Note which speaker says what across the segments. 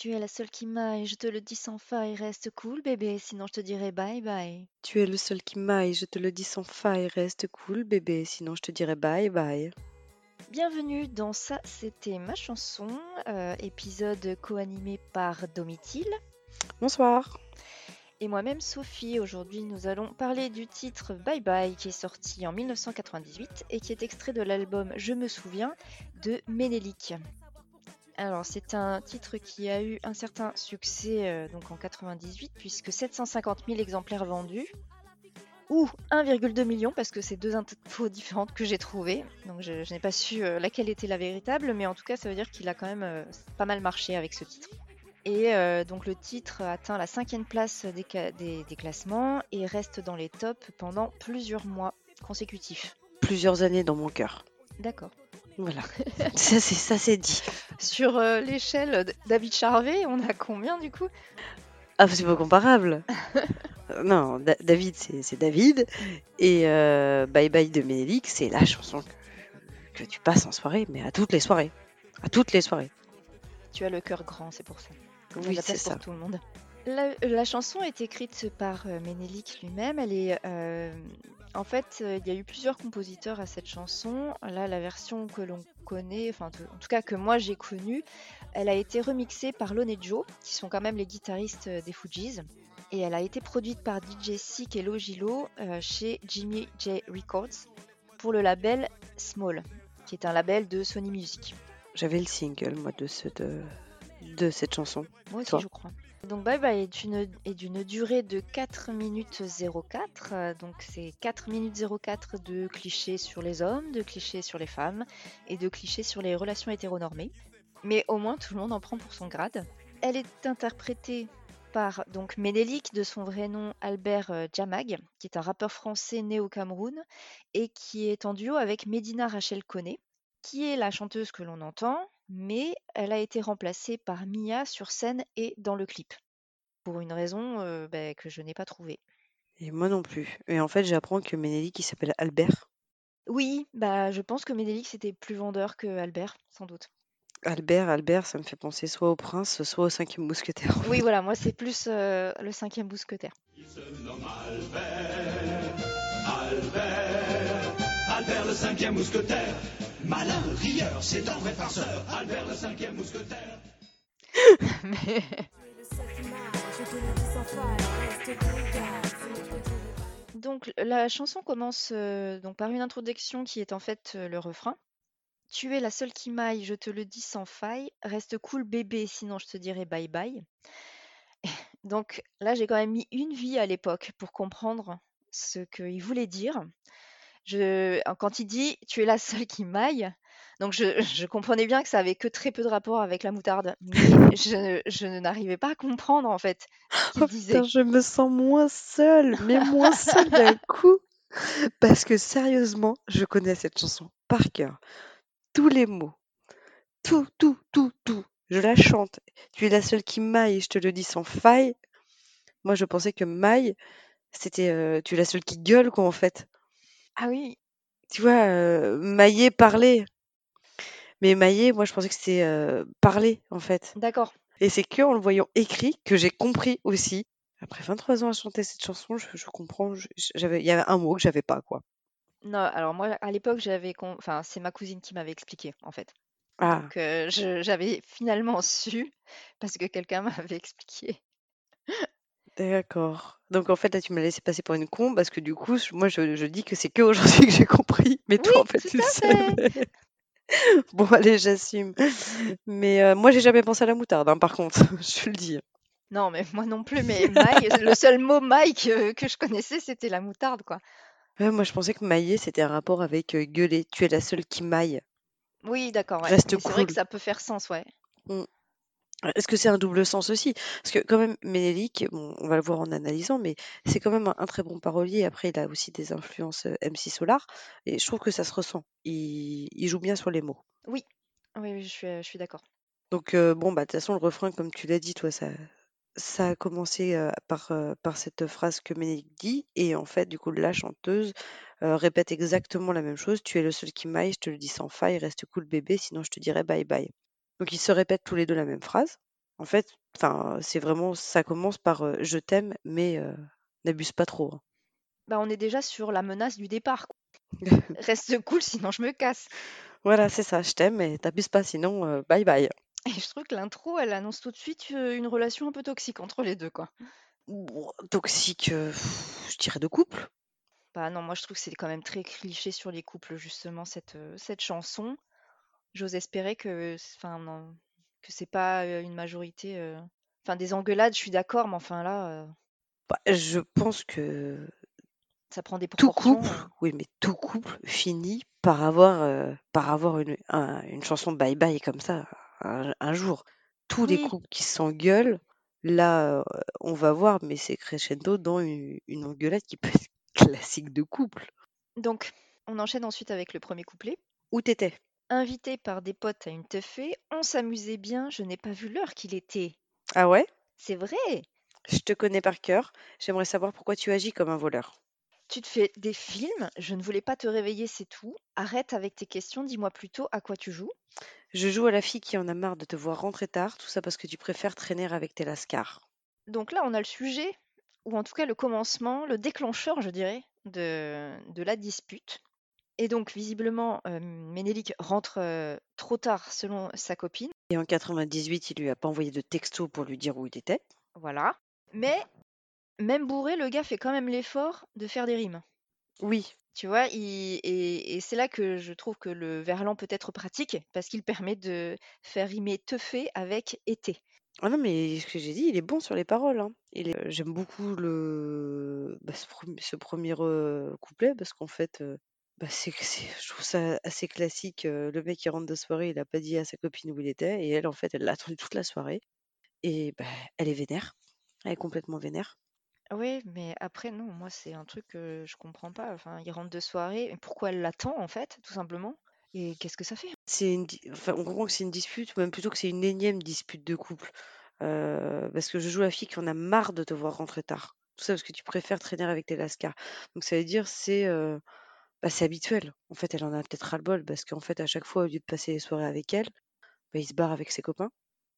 Speaker 1: Tu es la seule qui m'aille, je te le dis sans faille, reste cool bébé, sinon je te dirai bye bye.
Speaker 2: Tu es le seul qui m'aille, je te le dis sans faille, reste cool bébé, sinon je te dirai bye bye.
Speaker 1: Bienvenue dans Ça c'était ma chanson, euh, épisode co-animé par Domitil
Speaker 2: Bonsoir.
Speaker 1: et moi-même Sophie. Aujourd'hui nous allons parler du titre Bye Bye qui est sorti en 1998 et qui est extrait de l'album Je me souviens de Ménélique. Alors c'est un titre qui a eu un certain succès euh, donc en 98 puisque 750 000 exemplaires vendus ou 1,2 million parce que c'est deux infos différentes que j'ai trouvées. Donc je, je n'ai pas su euh, laquelle était la véritable, mais en tout cas ça veut dire qu'il a quand même euh, pas mal marché avec ce titre. Et euh, donc le titre atteint la cinquième place des, ca- des- des classements et reste dans les tops pendant plusieurs mois consécutifs.
Speaker 2: Plusieurs années dans mon cœur.
Speaker 1: D'accord.
Speaker 2: Voilà. ça c'est dit.
Speaker 1: Sur euh, l'échelle David Charvet, on a combien du coup?
Speaker 2: Ah c'est pas comparable. Non, Da- David c'est David et euh, Bye Bye de Ménélique c'est la chanson que, que tu passes en soirée, mais à toutes les soirées, à toutes les soirées.
Speaker 1: Tu as le cœur grand, c'est pour ça.
Speaker 2: Oui c'est
Speaker 1: pour
Speaker 2: ça.
Speaker 1: tout le monde. La, la chanson est écrite par euh, Ménélique lui-même. Elle est, euh, en fait, euh, il y a eu plusieurs compositeurs à cette chanson. Là, la version que l'on connaît, enfin, en tout cas que moi j'ai connue, elle a été remixée par Lone et Joe, qui sont quand même les guitaristes euh, des Fugees. Et elle a été produite par DJ Sick et Logilo euh, chez Jimmy J Records pour le label Small, qui est un label de Sony Music.
Speaker 2: J'avais le single moi de ce de, de cette chanson.
Speaker 1: Moi aussi,
Speaker 2: Toi
Speaker 1: je crois. Donc Bye Bye est d'une durée de 4 minutes 04. euh, Donc c'est 4 minutes 04 de clichés sur les hommes, de clichés sur les femmes et de clichés sur les relations hétéronormées. Mais au moins tout le monde en prend pour son grade. Elle est interprétée par donc Ménélique, de son vrai nom Albert euh, Jamag, qui est un rappeur français né au Cameroun et qui est en duo avec Medina Rachel Koné, qui est la chanteuse que l'on entend, mais elle a été remplacée par Mia sur scène et dans le clip, pour une raison euh, bah, que je n'ai pas trouvée.
Speaker 2: Et moi non plus. Et en fait j'apprends que Ménélique il s'appelle Albert.
Speaker 1: Oui, bah je pense que Ménélique c'était plus vendeur que Albert, sans doute.
Speaker 2: Albert, Albert, ça me fait penser soit au prince, soit au cinquième mousquetaire.
Speaker 1: Oui, voilà, moi c'est plus euh, le cinquième mousquetaire.
Speaker 3: Il se nomme Albert, Albert, Albert le cinquième mousquetaire. Malin, rieur, c'est un vrai farceur. Albert le cinquième mousquetaire.
Speaker 1: Donc la chanson commence euh, par une introduction qui est en fait euh, le refrain. Tu es la seule qui m'aille, je te le dis sans faille. Reste cool bébé, sinon je te dirai bye bye. Donc là, j'ai quand même mis une vie à l'époque pour comprendre ce qu'il voulait dire. Je, quand il dit tu es la seule qui m'aille, donc je, je comprenais bien que ça avait que très peu de rapport avec la moutarde, mais je, je n'arrivais pas à comprendre en fait ce qu'il
Speaker 2: Oh
Speaker 1: disait.
Speaker 2: putain, je me sens moins seule, mais moins seule d'un coup. Parce que sérieusement, je connais cette chanson par cœur. Tous les mots. Tout, tout, tout, tout. Je la chante. Tu es la seule qui m'aille, je te le dis sans faille. Moi, je pensais que maille, c'était euh, tu es la seule qui gueule, quoi, en fait.
Speaker 1: Ah oui,
Speaker 2: Tu vois, mailler, parler. Mais mailler, moi, je pensais que c'était parler, en fait.
Speaker 1: d'accord.
Speaker 2: Et c'est que en le voyant écrit que j'ai compris aussi. Après 23 ans à chanter cette chanson, je, je comprends. je- J'avais, il y avait un mot que j'avais pas, quoi.
Speaker 1: Non, alors moi à l'époque j'avais, con- enfin c'est ma cousine qui m'avait expliqué en fait.
Speaker 2: Ah,
Speaker 1: Donc je- j'avais finalement su parce que quelqu'un m'avait expliqué.
Speaker 2: D'accord. Donc en fait, là, tu m'as laissé passer pour une con parce que du coup, je- moi, je, je dis que c'est que aujourd'hui que j'ai compris. Mais toi, en fait,
Speaker 1: tout
Speaker 2: tu le
Speaker 1: à fait.
Speaker 2: savais. Bon, allez, j'assume. Mais euh, moi, j'ai jamais pensé à la moutarde, hein, par contre, je te le dis.
Speaker 1: Non, mais moi non plus. Mais maille, le seul mot maille que, que je connaissais c'était la moutarde quoi.
Speaker 2: Ouais, moi, je pensais que mailler, c'était un rapport avec euh, gueuler. Tu es la seule qui maille.
Speaker 1: Oui, d'accord, ouais.
Speaker 2: Reste
Speaker 1: Mais c'est vrai que
Speaker 2: cool.
Speaker 1: ça peut faire sens, ouais.
Speaker 2: Est-ce que c'est un double sens aussi? Parce que quand même, Ménélique, bon, on va le voir en analysant, mais c'est quand même un, un très bon parolier. Après, il a aussi des influences euh, MC Solar, et je trouve que ça se ressent. Il, il joue bien sur les mots.
Speaker 1: Oui, oui, oui, je suis, je suis d'accord.
Speaker 2: Donc, euh, bon, bah, de toute façon, le refrain, comme tu l'as dit, toi, ça, ça a commencé euh, par, euh, par cette phrase que Ménélique dit. Et en fait, du coup, la chanteuse euh, répète exactement la même chose. Tu es le seul qui m'aille, je te le dis sans faille, reste cool bébé, sinon je te dirai bye bye. Donc, ils se répètent tous les deux la même phrase. En fait, enfin, c'est vraiment, ça commence par euh, je t'aime, mais euh, n'abuse pas trop. hein.
Speaker 1: Bah, on est déjà sur la menace du départ. quoi. Reste cool, sinon je me casse.
Speaker 2: Voilà, c'est ça, je t'aime, mais t'abuses pas, sinon euh, bye bye.
Speaker 1: Et je trouve que l'intro, elle annonce tout de suite euh, une relation un peu toxique entre les deux, quoi.
Speaker 2: Toxique, euh, pff, je dirais de couple.
Speaker 1: Bah non, moi je trouve que c'est quand même très cliché sur les couples, justement, cette, euh, cette chanson. J'ose espérer que, enfin, non, que c'est pas une majorité. Enfin, des engueulades, je suis d'accord, mais enfin là,
Speaker 2: Bah, je pense que
Speaker 1: ça prend des
Speaker 2: tout
Speaker 1: proportions.
Speaker 2: couple, oui, mais tout couple finit par avoir, par avoir une, un- une chanson bye bye comme ça un, un jour. Tous les
Speaker 1: Oui,
Speaker 2: couples qui s'engueulent, là, on va voir, mais c'est crescendo dans une, une engueulade qui peut être classique de couple.
Speaker 1: donc on enchaîne ensuite avec le premier couplet.
Speaker 2: Où t'étais?
Speaker 1: Invité par des potes à une teufée, on s'amusait bien, je n'ai pas vu l'heure qu'il était.
Speaker 2: Ah ouais?
Speaker 1: C'est vrai,
Speaker 2: Je te connais par cœur. J'aimerais savoir pourquoi tu agis comme un voleur.
Speaker 1: tu te fais des films, je ne voulais pas te réveiller, c'est tout. Arrête avec tes questions, dis-moi plutôt à quoi tu joues.
Speaker 2: Je joue à la fille qui en a marre de te voir rentrer tard, tout ça parce que tu préfères traîner avec tes lascars.
Speaker 1: Donc là, on a le sujet, ou en tout cas le commencement, le déclencheur, je dirais, de, de la dispute. Et donc, visiblement, euh, Ménélique rentre euh, trop tard selon sa copine.
Speaker 2: Et en 98, il lui a pas envoyé de texto pour lui dire où il était.
Speaker 1: Voilà. Mais, même bourré, le gars fait quand même l'effort de faire des rimes.
Speaker 2: Oui,
Speaker 1: Tu vois, il- et, et c'est là que je trouve que le verlan peut être pratique, parce qu'il permet de faire rimer teufé avec été.
Speaker 2: Ah non, mais ce que j'ai dit, il est bon sur les paroles. hein. Il est- J'aime beaucoup le... bah, ce, premi- ce premier euh, couplet parce qu'en fait, euh, bah, c'est, c'est- je trouve ça assez classique. le mec qui rentre de soirée, il a pas dit à sa copine où il était et elle, en fait, elle l'a attendu toute la soirée et bah, elle est vénère. Elle est complètement vénère.
Speaker 1: Oui, mais après, non, moi, c'est un truc que je comprends pas. Enfin, il rentre de soirée, mais pourquoi elle l'attend, en fait, tout simplement? Et qu'est-ce que ça fait?
Speaker 2: C'est une... di- enfin, on comprend que c'est une dispute, ou même plutôt que c'est une énième dispute de couple. Parce que je joue la fille qui en a marre de te voir rentrer tard. Tout ça parce que tu préfères traîner avec tes lascars. Donc ça veut dire c'est bah, c'est habituel. En fait, elle en a peut-être ras-le-bol parce qu'en fait, à chaque fois, au lieu de passer les soirées avec elle, bah, il se barre avec ses copains.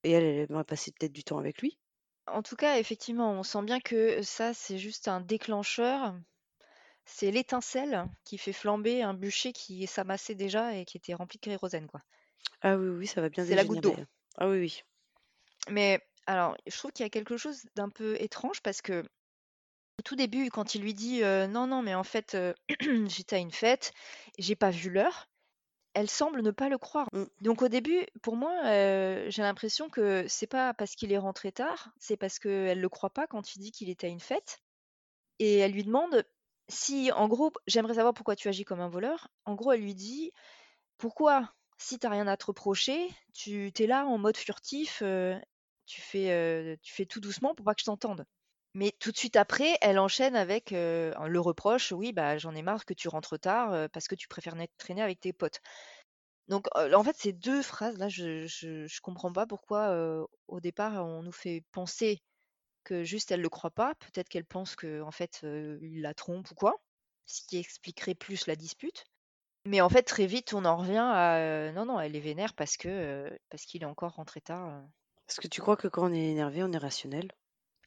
Speaker 2: Et elle, elle aimerait passer peut-être du temps avec lui.
Speaker 1: En tout cas, effectivement, on sent bien que ça, c'est juste un déclencheur. C'est l'étincelle qui fait flamber un bûcher qui s'amassait déjà et qui était rempli de kérosène, quoi.
Speaker 2: Ah oui, oui, ça va bien
Speaker 1: C'est la goutte d'eau.
Speaker 2: Ah oui, oui.
Speaker 1: Mais alors, je trouve qu'il y a quelque chose d'un peu étrange parce que au tout début, quand il lui dit non, non, mais en fait, j'étais à une fête, j'ai pas vu l'heure, elle semble ne pas le croire.
Speaker 2: Mm.
Speaker 1: Donc au début, pour moi, j'ai l'impression que c'est pas parce qu'il est rentré tard, c'est parce qu'elle le croit pas quand il dit qu'il était à une fête. Et elle lui demande si, en gros, j'aimerais savoir pourquoi tu agis comme un voleur. En gros, elle lui dit pourquoi, si t'as rien à te reprocher, tu t'es là en mode furtif, tu fais, tu fais tout doucement pour pas que je t'entende. Mais tout de suite après, elle enchaîne avec le reproche, oui, bah j'en ai marre que tu rentres tard parce que tu préfères traîner avec tes potes. Donc en fait, ces deux phrases-là, je, je, comprends pas pourquoi au départ on nous fait penser que juste elle le croit pas. Peut-être qu'elle pense que en fait il la trompe ou quoi, ce qui expliquerait plus la dispute. Mais en fait, très vite, on en revient à non, non, elle est vénère parce que parce qu'il est encore rentré tard.
Speaker 2: Est-ce que tu crois que quand on est énervé, on est rationnel?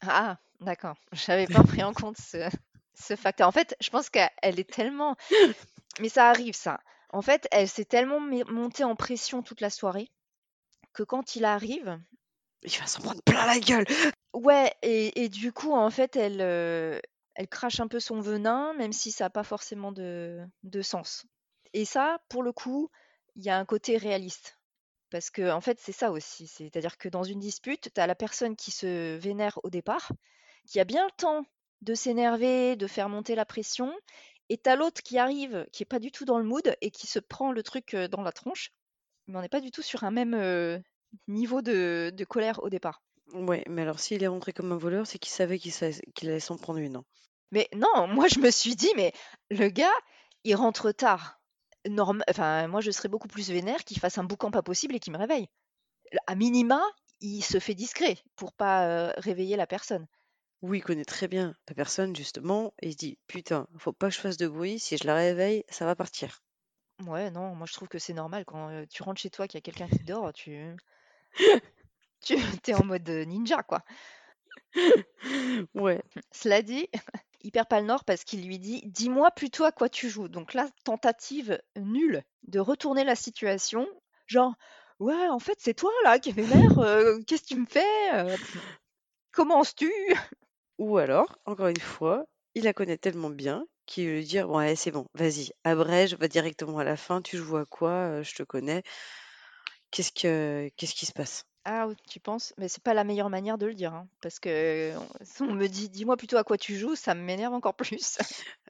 Speaker 1: Ah, d'accord. J'avais pas pris en compte ce, facteur. En fait, je pense qu'elle est tellement. Mais ça arrive, ça. En fait, elle s'est tellement montée en pression toute la soirée que quand il arrive,
Speaker 2: Il va s'en prendre plein la gueule
Speaker 1: ouais, et, du coup, en fait, elle, euh, elle crache un peu son venin, même si ça n'a pas forcément de sens. Et ça, pour le coup, il y a un côté réaliste. Parce que, en fait, c'est ça aussi. C'est-à-dire que dans une dispute, tu as la personne qui se vénère au départ, qui a bien le temps de s'énerver, de faire monter la pression, et tu as l'autre qui arrive, qui est pas du tout dans le mood et qui se prend le truc euh, dans la tronche. Mais on n'est pas du tout sur un même euh, niveau de, de colère au départ.
Speaker 2: Ouais, mais alors s'il est rentré comme un voleur, c'est qu'il savait qu'il sa- qu'il allait s'en prendre une. hein.
Speaker 1: Mais non, moi je me suis dit, mais le gars, il rentre tard. Norm... Enfin, moi je serais beaucoup plus vénère qu'il fasse un boucan pas possible et qu'il me réveille. À minima, il se fait discret pour pas euh, réveiller la personne.
Speaker 2: Oui, il connaît très bien la personne, justement, et il se dit Putain, faut pas que je fasse de bruit, si je la réveille, ça va partir.
Speaker 1: Ouais, non, moi je trouve que c'est normal quand euh, tu rentres chez toi, qu'il y a quelqu'un qui dort, tu. tu es en mode ninja, quoi.
Speaker 2: Ouais.
Speaker 1: Cela dit, il perd pas le nord parce qu'il lui dit Dis-moi plutôt à quoi tu joues. Donc là, tentative nulle de retourner la situation. Genre, ouais, en fait, c'est toi là qui vénère. euh, Qu'est-ce que tu me fais euh, Commences-tu
Speaker 2: Ou alors, encore une fois, il la connaît tellement bien qu'il veut lui dire Bon, allez, c'est bon, vas-y, abrège, va directement à la fin, tu joues à quoi euh, Je te connais. Qu'est-ce que qu'est-ce qui se passe?
Speaker 1: Ah, tu penses? Mais c'est pas la meilleure manière de le dire. hein, parce que on- si on me dit Dis-moi plutôt à quoi tu joues, ça m'énerve encore plus.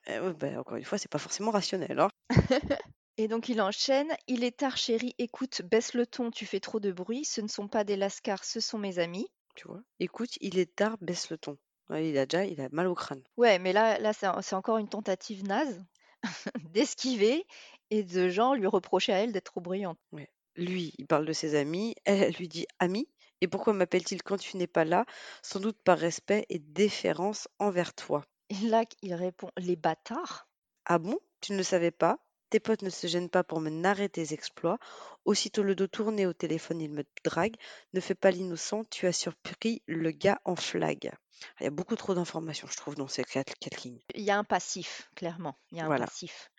Speaker 2: Eh ouais, bah, Encore une fois, c'est pas forcément rationnel. hein.
Speaker 1: Et donc il enchaîne Il est tard, chérie, écoute, baisse le ton, tu fais trop de bruit. Ce ne sont pas des lascars, ce sont mes amis.
Speaker 2: Tu vois Écoute, il est tard, baisse le ton. Ouais, il a déjà, il a mal au crâne.
Speaker 1: Ouais, mais là, là c'est c'est encore une tentative naze d'esquiver et de genre lui reprocher à elle d'être trop bruyante.
Speaker 2: Ouais. Lui, il parle de ses amis, elle, elle lui dit ami. Et pourquoi m'appelle-t-il quand tu n'es pas là? Sans doute par respect et déférence envers toi.
Speaker 1: Et là, il répond Les bâtards
Speaker 2: Ah bon? Tu ne le savais pas? Tes potes ne se gênent pas pour me narrer tes exploits. Aussitôt le dos tourné au téléphone, il me drague. Ne fais pas l'innocent, tu as surpris le gars en flag. Il y a beaucoup trop d'informations, je trouve, dans ces quatre, quatre lignes.
Speaker 1: Il y a un passif, clairement. Il y a un
Speaker 2: Voilà.
Speaker 1: passif.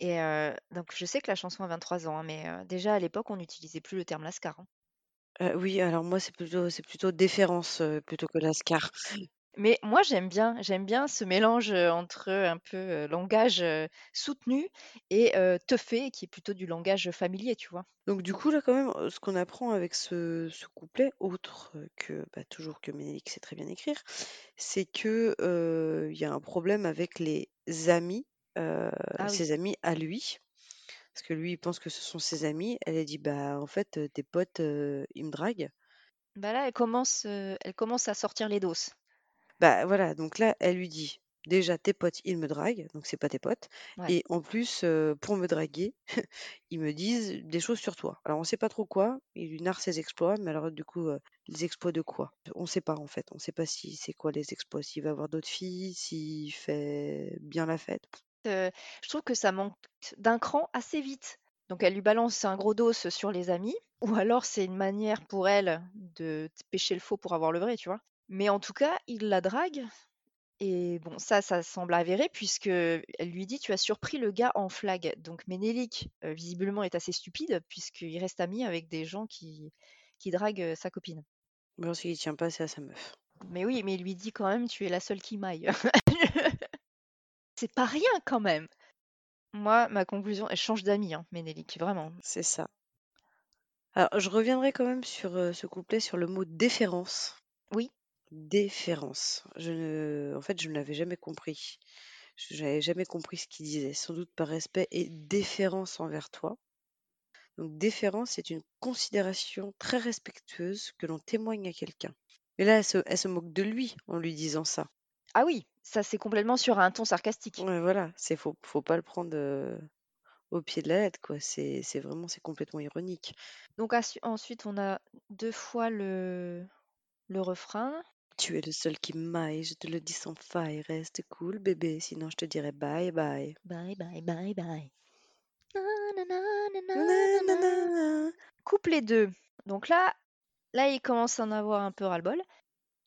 Speaker 1: Et donc, je sais que la chanson a 23 ans, hein, mais déjà à l'époque, on n'utilisait plus le terme lascar. hein.
Speaker 2: Oui, alors moi, c'est plutôt, c'est plutôt déférence plutôt que lascar.
Speaker 1: Mais moi, j'aime bien, j'aime bien ce mélange entre un peu langage soutenu et euh, teufé, qui est plutôt du langage familier, tu vois.
Speaker 2: Donc du coup, là, quand même, ce qu'on apprend avec ce, ce couplet, autre que bah, toujours que Ménélique sait très bien écrire, c'est que euh, il y a un problème avec les amis,
Speaker 1: Ah oui.
Speaker 2: ses amis à lui. Parce que lui, il pense que ce sont ses amis. Elle a dit, bah en fait, tes potes, ils me draguent.
Speaker 1: Bah là, elle commence, elle commence à sortir les doses.
Speaker 2: Bah voilà, donc là, elle lui dit, déjà, tes potes, ils me draguent, donc c'est pas tes potes.
Speaker 1: Ouais.
Speaker 2: Et en plus, pour me draguer, ils me disent des choses sur toi. Alors on sait pas trop quoi, il lui narre ses exploits, mais alors du coup, les exploits de quoi? On sait pas en fait, on sait pas si c'est quoi les exploits, s'il va avoir d'autres filles, s'il fait bien la fête.
Speaker 1: Euh, je trouve que ça manque d'un cran assez vite. Donc elle lui balance un gros dos sur les amis, ou alors c'est une manière pour elle de pêcher le faux pour avoir le vrai, tu vois. Mais en tout cas, il la drague. Et bon, ça, ça semble avéré puisque elle lui dit tu as surpris le gars en flag. Donc Ménélique, euh, visiblement, est assez stupide puisqu'il reste ami avec des gens qui, qui draguent euh, sa copine.
Speaker 2: Mais parce qu'il tient pas assez à sa meuf.
Speaker 1: Mais oui, mais il lui dit quand même tu es la seule qui maille. C'est pas rien quand même. Moi, ma conclusion, elle change d'amis, hein, Ménélique, vraiment.
Speaker 2: C'est ça. Alors je reviendrai quand même sur euh, ce couplet, sur le mot déférence.
Speaker 1: Oui.
Speaker 2: Déférence. Je ne... En fait, je ne l'avais jamais compris. Je n'avais jamais compris ce qu'il disait. Sans doute par respect et déférence envers toi. Donc, déférence, c'est une considération très respectueuse que l'on témoigne à quelqu'un. Et là, elle se, elle se moque de lui en lui disant ça.
Speaker 1: Ah oui, ça c'est complètement sur un ton sarcastique.
Speaker 2: Ouais, voilà, c'est faut, faut pas le prendre euh, au pied de la lettre, quoi. C'est c'est vraiment, c'est complètement ironique.
Speaker 1: Donc assu- ensuite, on a deux fois le, le refrain.
Speaker 2: Tu es le seul qui m'aille, je te le dis sans faille, reste cool, bébé, sinon je te dirai bye bye.
Speaker 1: Bye bye bye bye. Na, na, na. Couplet 2. Donc là, là, il commence à en avoir un peu ras-le-bol.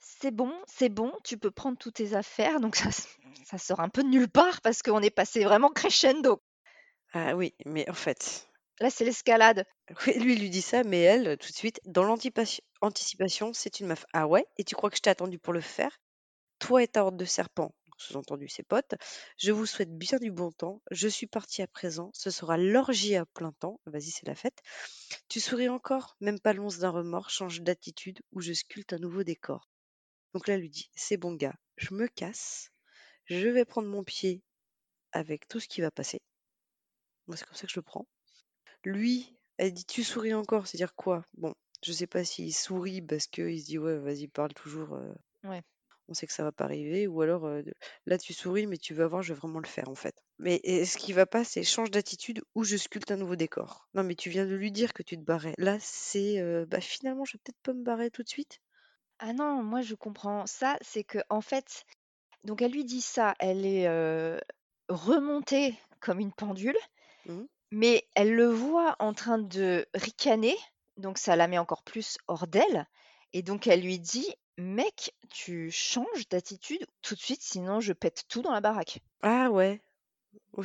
Speaker 1: C'est bon, c'est bon, tu peux prendre toutes tes affaires. Donc ça, sort un peu de nulle part parce qu'on est passé vraiment crescendo.
Speaker 2: Ah oui, mais en fait,
Speaker 1: Là, c'est l'escalade.
Speaker 2: oui, lui il lui dit ça, mais elle, tout de suite, dans l'anticipation, c'est une meuf. Ah ouais, et tu crois que je t'ai attendu pour le faire? Toi et ta horde de serpents, sous-entendu ses potes, je vous souhaite bien du bon temps. Je suis partie à présent, ce sera l'orgie à plein temps. Vas-y, c'est la fête. Tu souris encore? Même pas l'once d'un remords, change d'attitude ou je sculpte un nouveau décor. Donc là, elle lui dit C'est bon, gars, je me casse, je vais prendre mon pied avec tout ce qui va passer. Moi, c'est comme ça que je le prends. Lui, elle dit Tu souris encore, c'est-à-dire quoi? Bon, je sais pas s'il sourit parce qu'il se dit Ouais, vas-y, parle toujours. euh,
Speaker 1: Ouais.
Speaker 2: on sait que ça va pas arriver. Ou alors, euh, là, tu souris, mais tu vas voir, je vais vraiment le faire en fait. Mais ce qui va pas, c'est change d'attitude ou je sculpte un nouveau décor. Non, mais tu viens de lui dire que tu te barrais. Là, c'est euh, bah finalement, je vais peut-être pas me barrer tout de suite.
Speaker 1: Ah non, moi je comprends ça, c'est que en fait, donc elle lui dit ça, elle est remontée comme une pendule,
Speaker 2: Mmh.
Speaker 1: mais elle le voit en train de ricaner, donc ça la met encore plus hors d'elle, et donc elle lui dit, mec, tu changes d'attitude tout de suite, sinon je pète tout dans la baraque.
Speaker 2: Ah ouais,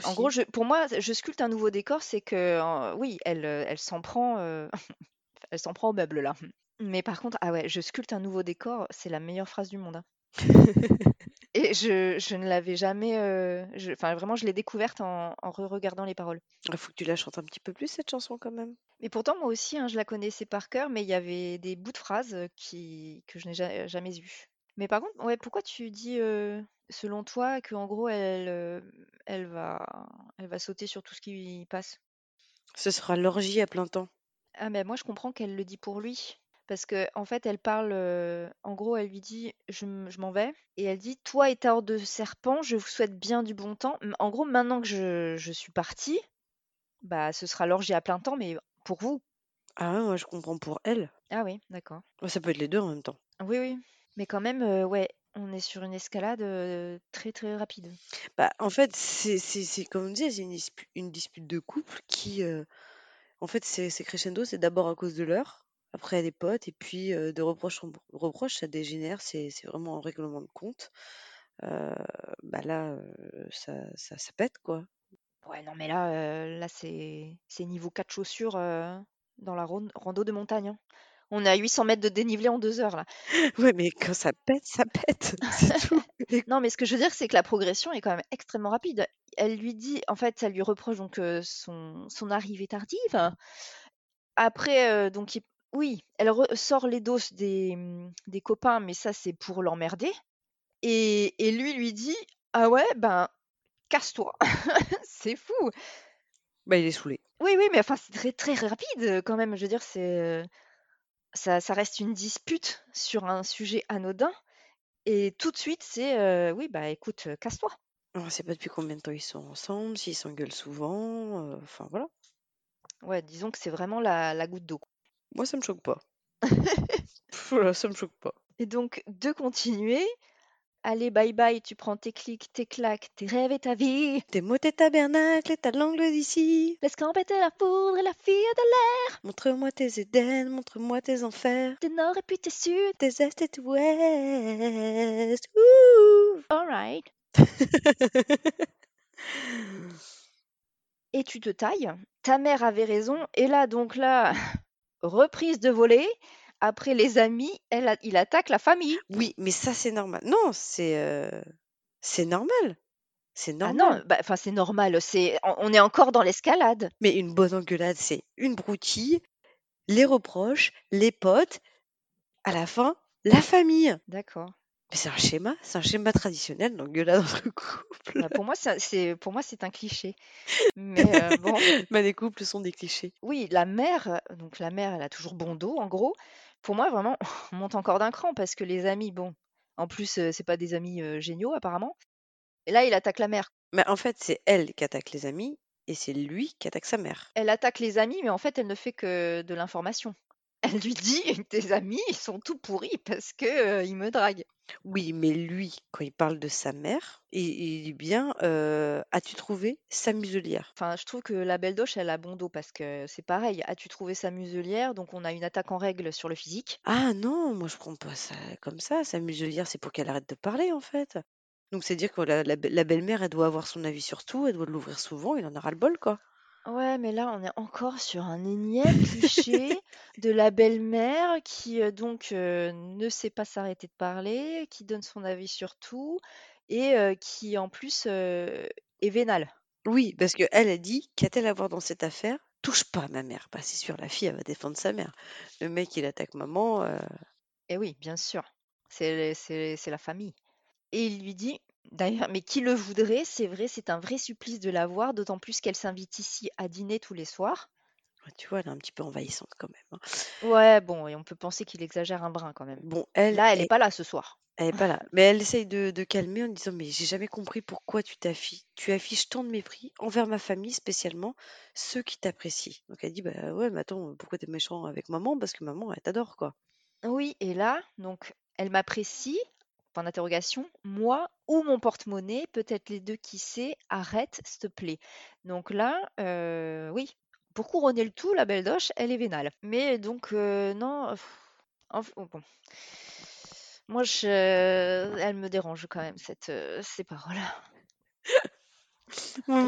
Speaker 1: En gros,
Speaker 2: aussi.
Speaker 1: je, pour moi, je sculpte un nouveau décor, c'est que oui, elle, elle s'en prend, elle s'en prend au meuble là. Mais par contre, ah ouais, je sculpte un nouveau décor, c'est la meilleure phrase du monde. hein. Et je, je ne l'avais jamais, euh, je- enfin vraiment, je l'ai découverte en, en re-regardant les paroles.
Speaker 2: Il faut que tu la chantes un petit peu plus, cette chanson, quand même.
Speaker 1: Mais pourtant, moi aussi, hein, je la connaissais par cœur, mais il y avait des bouts de phrases euh, qui, que je n'ai ja- jamais eus. Mais par contre, ouais, pourquoi tu dis, euh, selon toi, qu'en gros, elle, euh, elle va, elle va sauter sur tout ce qui passe?
Speaker 2: Ce sera l'orgie à plein temps.
Speaker 1: Ah mais moi je comprends qu'elle le dit pour lui. Parce que en fait elle parle, euh, en gros elle lui dit je, m'en vais et elle dit toi et ta horde de serpents je vous souhaite bien du bon temps. En gros maintenant que je, je suis partie, bah ce sera l'orgie à plein temps mais pour vous.
Speaker 2: Ah ouais, moi, je comprends pour elle.
Speaker 1: Ah oui d'accord.
Speaker 2: Ça peut être les deux en même temps.
Speaker 1: Oui oui. Mais quand même euh, ouais on est sur une escalade euh, très très rapide.
Speaker 2: Bah, en fait, c'est comme on disait, c'est une, dispu- une dispute de couple qui, en fait, c'est crescendo, c'est d'abord à cause de l'heure, après des potes, et puis euh, de reproches en reproches, ça dégénère, c'est c'est vraiment un règlement de compte. Bah là, ça, ça, ça pète, quoi.
Speaker 1: Ouais non mais là là c'est c'est niveau 4 chaussures dans la ron- rando de montagne. hein. On est à 800 mètres de dénivelé en deux heures là.
Speaker 2: Ouais, mais quand ça pète, ça pète, c'est tout. Et-
Speaker 1: Non, mais ce que je veux dire, c'est que la progression est quand même extrêmement rapide. Elle lui dit, en fait, elle lui reproche donc son, son arrivée tardive. Après, donc, il- oui, elle re- sort les doses des, hum, des copains, mais ça, c'est pour l'emmerder. Et, et lui lui dit, ah ouais, ben, casse-toi. c'est fou.
Speaker 2: Bah, il est saoulé.
Speaker 1: Oui, oui, mais enfin, c'est très, très rapide quand même. Je veux dire, c'est, ça, ça reste une dispute sur un sujet anodin. Et tout de suite, c'est, euh, oui, bah écoute, euh, casse-toi.
Speaker 2: On sait pas depuis combien de temps ils sont ensemble, s'ils s'engueulent souvent, euh, enfin voilà.
Speaker 1: Ouais, disons que c'est vraiment la, la goutte d'eau.
Speaker 2: Moi, ça me choque pas. Voilà, ça me choque pas.
Speaker 1: Et donc, de continuer, allez, bye bye, tu prends tes clics, tes claques, tes rêves et ta vie.
Speaker 2: Tes mots, tes tabernacles et ta langue d'ici.
Speaker 1: Laisse camper la foudre et la fille de
Speaker 2: Montre-moi tes Éden, montre-moi tes enfers,
Speaker 1: l'air, tes nord et puis tes sud.
Speaker 2: tes est et tes ouest. Ouh.
Speaker 1: Alright. Et tu te tailles. Ta mère avait raison. Et là, donc là, reprise de volée. Après les amis, elle a- il attaque la famille.
Speaker 2: oui, mais ça c'est normal. Non, c'est euh, c'est normal. C'est
Speaker 1: Ah
Speaker 2: normal.
Speaker 1: non, bah, enfin c'est normal. C'est, on on est encore dans l'escalade.
Speaker 2: Mais une bonne engueulade, c'est une broutille, les reproches, les potes, à la fin, la famille.
Speaker 1: D'accord.
Speaker 2: Mais c'est un schéma, c'est un schéma traditionnel d'engueulade entre couples.
Speaker 1: Bah, pour moi, c'est, pour moi, c'est un cliché. Mais euh, bon.
Speaker 2: Bah, les couples sont des clichés.
Speaker 1: Oui, la mère, donc la mère, elle a toujours bon dos, en gros. Pour moi, vraiment, on monte encore d'un cran parce que les amis, bon, en plus, euh, c'est pas des amis euh, géniaux apparemment. Et là, il attaque la mère.
Speaker 2: Mais en fait, c'est elle qui attaque les amis et c'est lui qui attaque sa mère.
Speaker 1: Elle attaque les amis, mais en fait, elle ne fait que de l'information. Elle lui dit, tes amis, ils sont tout pourris parce que euh, ils me draguent.
Speaker 2: Oui, mais lui, quand il parle de sa mère, il, il dit bien euh, As-tu trouvé sa muselière?
Speaker 1: Enfin, je trouve que la belle doche, elle a bon dos parce que c'est pareil. As-tu trouvé sa muselière? Donc, on a une attaque en règle sur le physique.
Speaker 2: Ah non, moi je prends pas ça comme ça. Sa muselière, c'est pour qu'elle arrête de parler en fait. Donc c'est dire que la, la belle-mère, elle doit avoir son avis sur tout, elle doit l'ouvrir souvent, il en aura le bol quoi.
Speaker 1: Ouais, mais là, on est encore sur un énième cliché de la belle-mère qui euh, donc euh, ne sait pas s'arrêter de parler, qui donne son avis sur tout et euh, qui en plus est vénale.
Speaker 2: Oui, parce que elle a dit Qu'a-t-elle à voir dans cette affaire? Touche pas à ma mère. Bah c'est sûr, la fille, elle va défendre sa mère. Le mec, il attaque maman.
Speaker 1: Et oui, bien sûr, c'est c'est c'est la famille. Et il lui dit, d'ailleurs, mais qui le voudrait, c'est vrai, c'est un vrai supplice de la voir, d'autant plus qu'elle s'invite ici à dîner tous les soirs.
Speaker 2: ouais, Tu vois, elle est un petit peu envahissante quand même. hein.
Speaker 1: Ouais, bon, et on peut penser qu'il exagère un brin quand même.
Speaker 2: Bon, elle,
Speaker 1: Là, elle
Speaker 2: est-
Speaker 1: n'est pas là ce soir.
Speaker 2: Elle est pas là. Mais elle essaye de, de calmer en disant Mais j'ai jamais compris pourquoi tu t'affiches, tu affiches tant de mépris envers ma famille, spécialement ceux qui t'apprécient. Donc elle dit Bah ouais, mais attends, pourquoi t'es méchant avec maman? Parce que maman, elle t'adore, quoi.
Speaker 1: Oui, et là, donc, elle m'apprécie, point d'interrogation, moi ou mon porte-monnaie, peut-être les deux, qui sait, arrête, s'il te plaît. Donc là, euh, oui, pour couronner le tout, la belle doche, elle est vénale. Mais donc, euh, non, pff, oh, bon. Moi, je, elle me dérange quand même, cette, euh, ces paroles.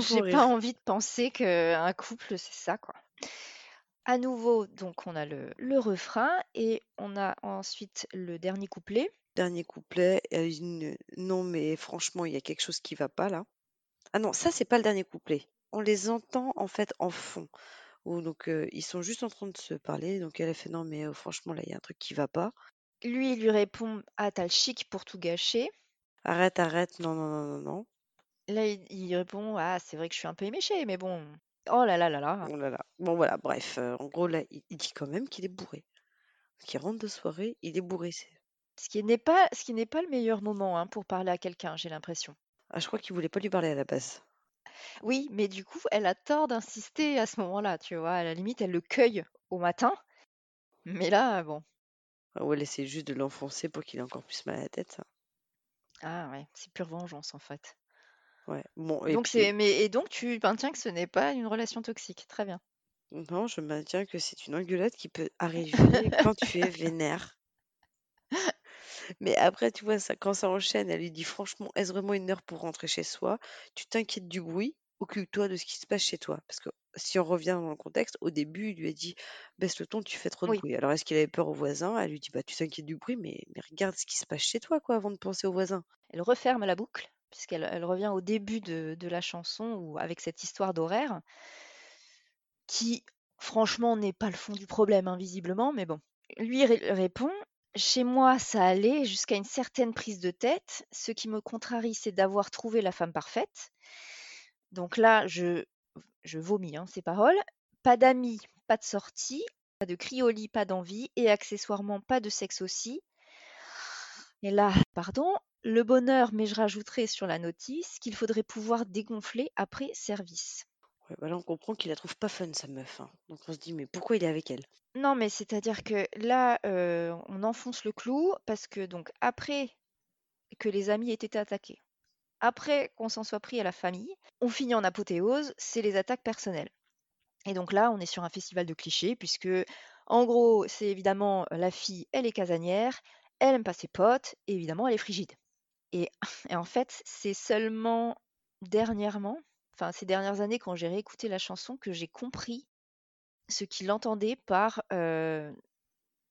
Speaker 1: J'ai pas envie de penser qu'un couple, c'est ça, quoi. À nouveau, donc, on a le, le refrain et on a ensuite le dernier couplet.
Speaker 2: Dernier couplet, Non, mais franchement, il y a quelque chose qui va pas là. Ah non, ça, c'est pas le dernier couplet. On les entend en fait en fond. Où, donc, ils sont juste en train de se parler. Donc, elle a fait Non, mais franchement, là, il y a un truc qui va pas.
Speaker 1: Lui, il lui répond Ah, t'as le chic pour tout gâcher.
Speaker 2: Arrête, arrête, non, non, non, non, non.
Speaker 1: Là, il, il répond Ah, c'est vrai que je suis un peu éméché, mais bon. Oh là là là là.
Speaker 2: Oh là là. Bon, voilà, bref. en gros, là, il, il dit quand même qu'il est bourré. Qu'il rentre de soirée, il est bourré. c'est-
Speaker 1: Ce qui n'est pas, ce qui n'est pas le meilleur moment hein, pour parler à quelqu'un, j'ai l'impression.
Speaker 2: Ah, je crois qu'il voulait pas lui parler à la base.
Speaker 1: Oui, mais du coup, elle a tort d'insister à ce moment-là, tu vois. À la limite, elle le cueille au matin. Mais là, bon.
Speaker 2: Ah ouais, elle essaie juste de l'enfoncer pour qu'il ait encore plus mal à la tête.
Speaker 1: Ah ouais, c'est pure vengeance en fait.
Speaker 2: Ouais. Bon, et
Speaker 1: Donc
Speaker 2: puis,
Speaker 1: c'est, mais et donc tu maintiens que ce n'est pas une relation toxique. Très bien.
Speaker 2: non, je maintiens que c'est une engueulade qui peut arriver quand tu es vénère. Mais après, tu vois, ça, quand ça enchaîne, elle lui dit franchement, est-ce vraiment une heure pour rentrer chez soi? Tu t'inquiètes du bruit Occupe-toi de ce qui se passe chez toi. Parce que si on revient dans le contexte, au début, il lui a dit baisse le ton, tu fais trop de
Speaker 1: Oui.
Speaker 2: bruit. Alors, est-ce qu'il avait peur aux voisins? Elle lui dit bah, tu t'inquiètes du bruit, mais, mais regarde ce qui se passe chez toi, quoi, avant de penser aux voisins.
Speaker 1: Elle referme la boucle, puisqu'elle elle revient au début de, de la chanson, ou avec cette histoire d'horaire, qui, franchement, n'est pas le fond du problème, hein, visiblement, mais bon. Lui ré- répond Chez moi, ça allait jusqu'à une certaine prise de tête. Ce qui me contrarie, c'est d'avoir trouvé la femme parfaite. Donc là, je, je vomis hein, ces paroles. Pas d'amis, pas de sortie, pas de cri au lit, pas d'envie, et accessoirement pas de sexe aussi. Et là, pardon, le bonheur, mais je rajouterai sur la notice qu'il faudrait pouvoir dégonfler après service.
Speaker 2: Ouais, bah là, on comprend qu'il la trouve pas fun, sa meuf. hein. Donc, on se dit mais pourquoi il est avec elle?
Speaker 1: Non, mais c'est-à-dire que là, euh, on enfonce le clou parce que donc après que les amis aient été attaqués, après qu'on s'en soit pris à la famille, on finit en apothéose, c'est les attaques personnelles. Et donc là, on est sur un festival de clichés puisque, en gros, c'est évidemment la fille, elle est casanière, elle aime pas ses potes, et évidemment, elle est frigide. Et en fait, c'est seulement dernièrement, enfin ces dernières années, quand j'ai réécouté la chanson, que j'ai compris ce qu'il entendait par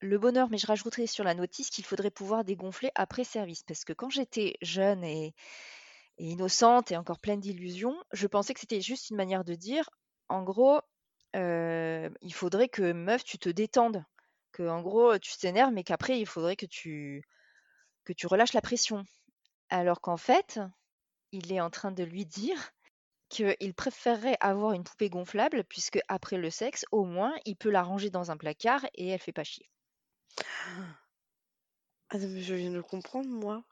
Speaker 1: le bonheur, mais je rajouterai sur la notice qu'il faudrait pouvoir dégonfler après service. Parce que quand j'étais jeune et, innocente et encore pleine d'illusions, je pensais que c'était juste une manière de dire, en gros, il faudrait que meuf, tu te détendes. Que en gros, tu t'énerves, mais qu'après, il faudrait que tu, que tu relâches la pression. Alors qu'en fait, il est en train de lui dire qu'il préférerait avoir une poupée gonflable, puisque après le sexe, au moins, il peut la ranger dans un placard et elle fait pas chier.
Speaker 2: Ah mais je viens de le comprendre, moi.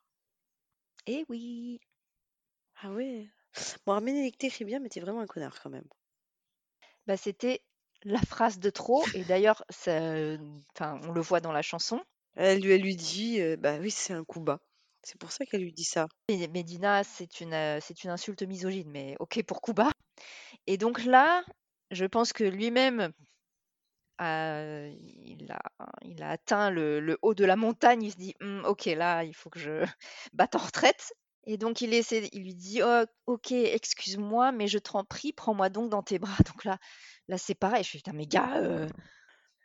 Speaker 1: Eh oui
Speaker 2: Ah ouais. Bon, Arménie t'écris bien, mais t'es vraiment un connard quand même.
Speaker 1: bah, C'était la phrase de trop, et d'ailleurs, ça, enfin, on le voit dans la chanson.
Speaker 2: Elle lui, elle lui dit euh, bah oui, c'est un coup bas. C'est pour ça qu'elle lui dit ça.
Speaker 1: Mais- Medina, c'est une, euh, c'est une insulte misogyne, mais ok pour Kuba. Et donc là, je pense que lui-même, a- il, a, il a atteint le, le haut de la montagne. Il se dit, Hum, ok, là, il faut que je batte en retraite. Et donc il, essaie, il lui dit, oh, ok, excuse-moi, mais je t'en prie, prends-moi donc dans tes bras. Donc là, là c'est pareil. Je suis, putain, mais gars, euh,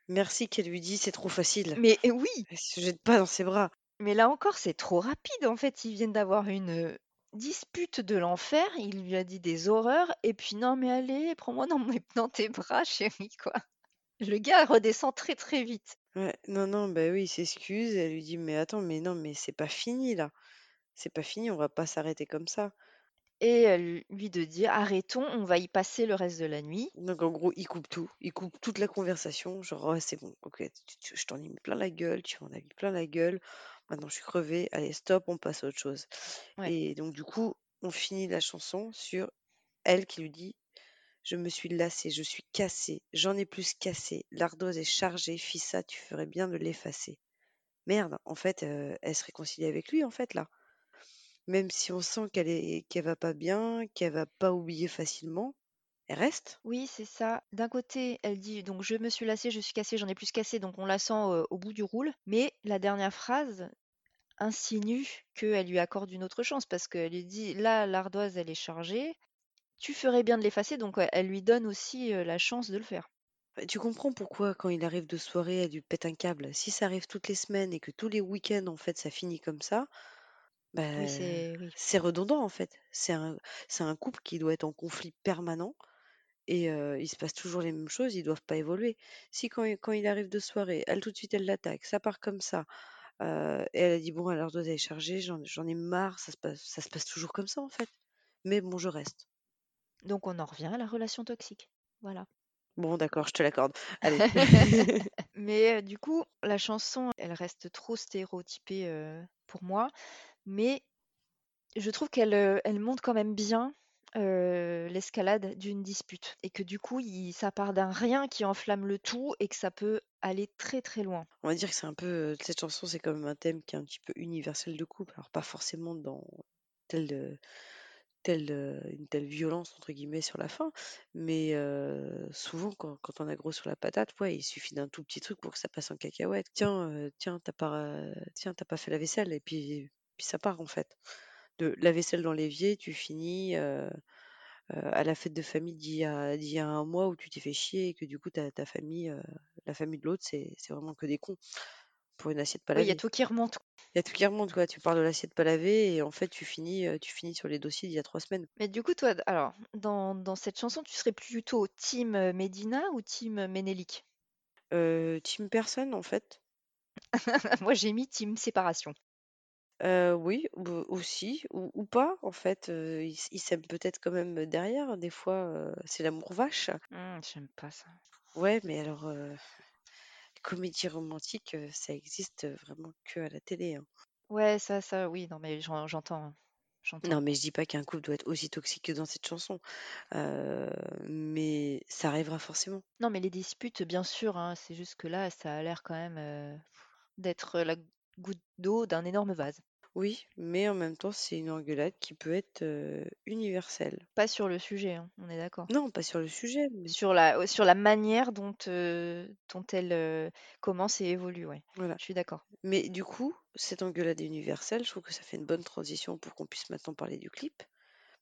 Speaker 2: Merci qu'elle lui dit c'est trop facile.
Speaker 1: mais oui,
Speaker 2: Elle se jette pas dans ses bras.
Speaker 1: Mais là encore, c'est trop rapide. En fait, ils viennent d'avoir une euh, dispute de l'enfer. Il lui a dit des horreurs. Et puis, non, mais allez, prends-moi dans, mes- dans tes bras, chérie, quoi. Le gars redescend très, très vite.
Speaker 2: Ouais, non, non, bah oui, il s'excuse. Elle lui dit mais attends, mais non, mais c'est pas fini là. C'est pas fini, on va pas s'arrêter comme ça.
Speaker 1: Et elle lui de dire, arrêtons, on va y passer le reste de la nuit.
Speaker 2: Donc en gros, il coupe tout. Il coupe toute la conversation. Genre, ouais, c'est bon, ok, tu- tu- je t'en ai mis plein la gueule, tu m'en as mis plein la gueule. Maintenant, je suis crevée. Allez, stop, on passe à autre chose.
Speaker 1: Ouais.
Speaker 2: Et donc, du coup, on finit la chanson sur elle qui lui dit Je me suis lassée, je suis cassée, j'en ai plus cassé. L'ardoise est chargée, Fissa, tu ferais bien de l'effacer. Merde, en fait, euh, elle se réconcilie avec lui, en fait, là. Même si on sent qu'elle est qu'elle va pas bien, qu'elle va pas oublier facilement, elle reste?
Speaker 1: Oui, c'est ça. D'un côté, elle dit donc je me suis lassée, je suis cassée, j'en ai plus cassé, donc on la sent au bout du roule. Mais la dernière phrase insinue qu'elle lui accorde une autre chance parce qu'elle lui dit là, l'ardoise, elle est chargée, tu ferais bien de l'effacer, donc elle lui donne aussi la chance de le faire.
Speaker 2: Bah, Tu comprends pourquoi, quand il arrive de soirée, elle lui pète un câble. Si ça arrive toutes les semaines et que tous les week-ends, en fait, ça finit comme ça, bah,
Speaker 1: Oui, c'est oui.
Speaker 2: c'est redondant, en fait. C'est un, c'est un couple qui doit être en conflit permanent et il se passe toujours les mêmes choses, ils doivent pas évoluer. Si quand, il- quand il arrive de soirée, elle tout de suite, elle l'attaque, ça part comme ça, et elle a dit, bon, alors dose elle est chargée, j'en j'en ai marre, ça se passe, ça se passe toujours comme ça, en fait. Mais bon, je reste.
Speaker 1: Donc on en revient à la relation toxique. Voilà.
Speaker 2: Bon, d'accord, je te l'accorde. Allez.
Speaker 1: Mais du coup, la chanson, elle reste trop stéréotypée pour moi, mais je trouve qu'elle elle montre quand même bien l'escalade d'une dispute et que du coup, il- ça part d'un rien qui enflamme le tout et que ça peut aller très très loin.
Speaker 2: On va dire que c'est un peu, cette chanson, c'est quand même un thème qui est un petit peu universel de couple. Alors pas forcément dans une telle violence entre guillemets sur la fin, mais souvent quand, on a gros sur la patate, ouais, il suffit d'un tout petit truc pour que ça passe en cacahuète. Tiens, tiens, t'as pas, tiens, t'as pas fait la vaisselle et puis, puis ça part en fait. De la vaisselle dans l'évier, tu finis. euh, euh, à la fête de famille d'il y a, d'il y a un mois où tu t'es fait chier et que du coup ta, ta famille, euh, la famille de l'autre, c'est c'est vraiment que des cons pour une assiette pas
Speaker 1: Oui, il y a
Speaker 2: lavée.
Speaker 1: tout qui remonte.
Speaker 2: Il y a tout qui remonte, quoi. Tu parles de l'assiette pas lavée et en fait tu finis, euh, tu finis sur les dossiers d'il y a trois semaines.
Speaker 1: Mais du coup, toi, d- alors, dans, dans cette chanson, tu serais plutôt team euh, Medina ou team Ménélique?
Speaker 2: Euh, team personne en fait.
Speaker 1: Moi, j'ai mis team séparation.
Speaker 2: Oui, ou- aussi, ou, ou pas en fait. Euh, ils s- ils s'aiment peut-être quand même derrière. Des fois, c'est l'amour vache.
Speaker 1: Hum, j'aime pas ça.
Speaker 2: Ouais, mais alors, euh, comédie romantique, ça existe vraiment que à la télé. hein.
Speaker 1: Ouais, ça, ça, oui, non, mais j'en- j'entends. hein. J'entends.
Speaker 2: Non, mais je dis pas qu'un couple doit être aussi toxique que dans cette chanson, mais ça arrivera forcément.
Speaker 1: Non, mais les disputes, bien sûr, hein, c'est juste que là, ça a l'air quand même d'être la goutte d'eau d'un énorme vase.
Speaker 2: Oui, mais en même temps, c'est une engueulade qui peut être euh, universelle.
Speaker 1: Pas sur le sujet, hein, on est d'accord.
Speaker 2: Non, pas sur le sujet, mais
Speaker 1: Sur la, euh, sur la manière dont, euh, dont elle euh, commence et évolue, ouais.
Speaker 2: voilà.
Speaker 1: Je suis d'accord.
Speaker 2: Mais du coup, cette engueulade universelle, je trouve que ça fait une bonne transition pour qu'on puisse maintenant parler du clip,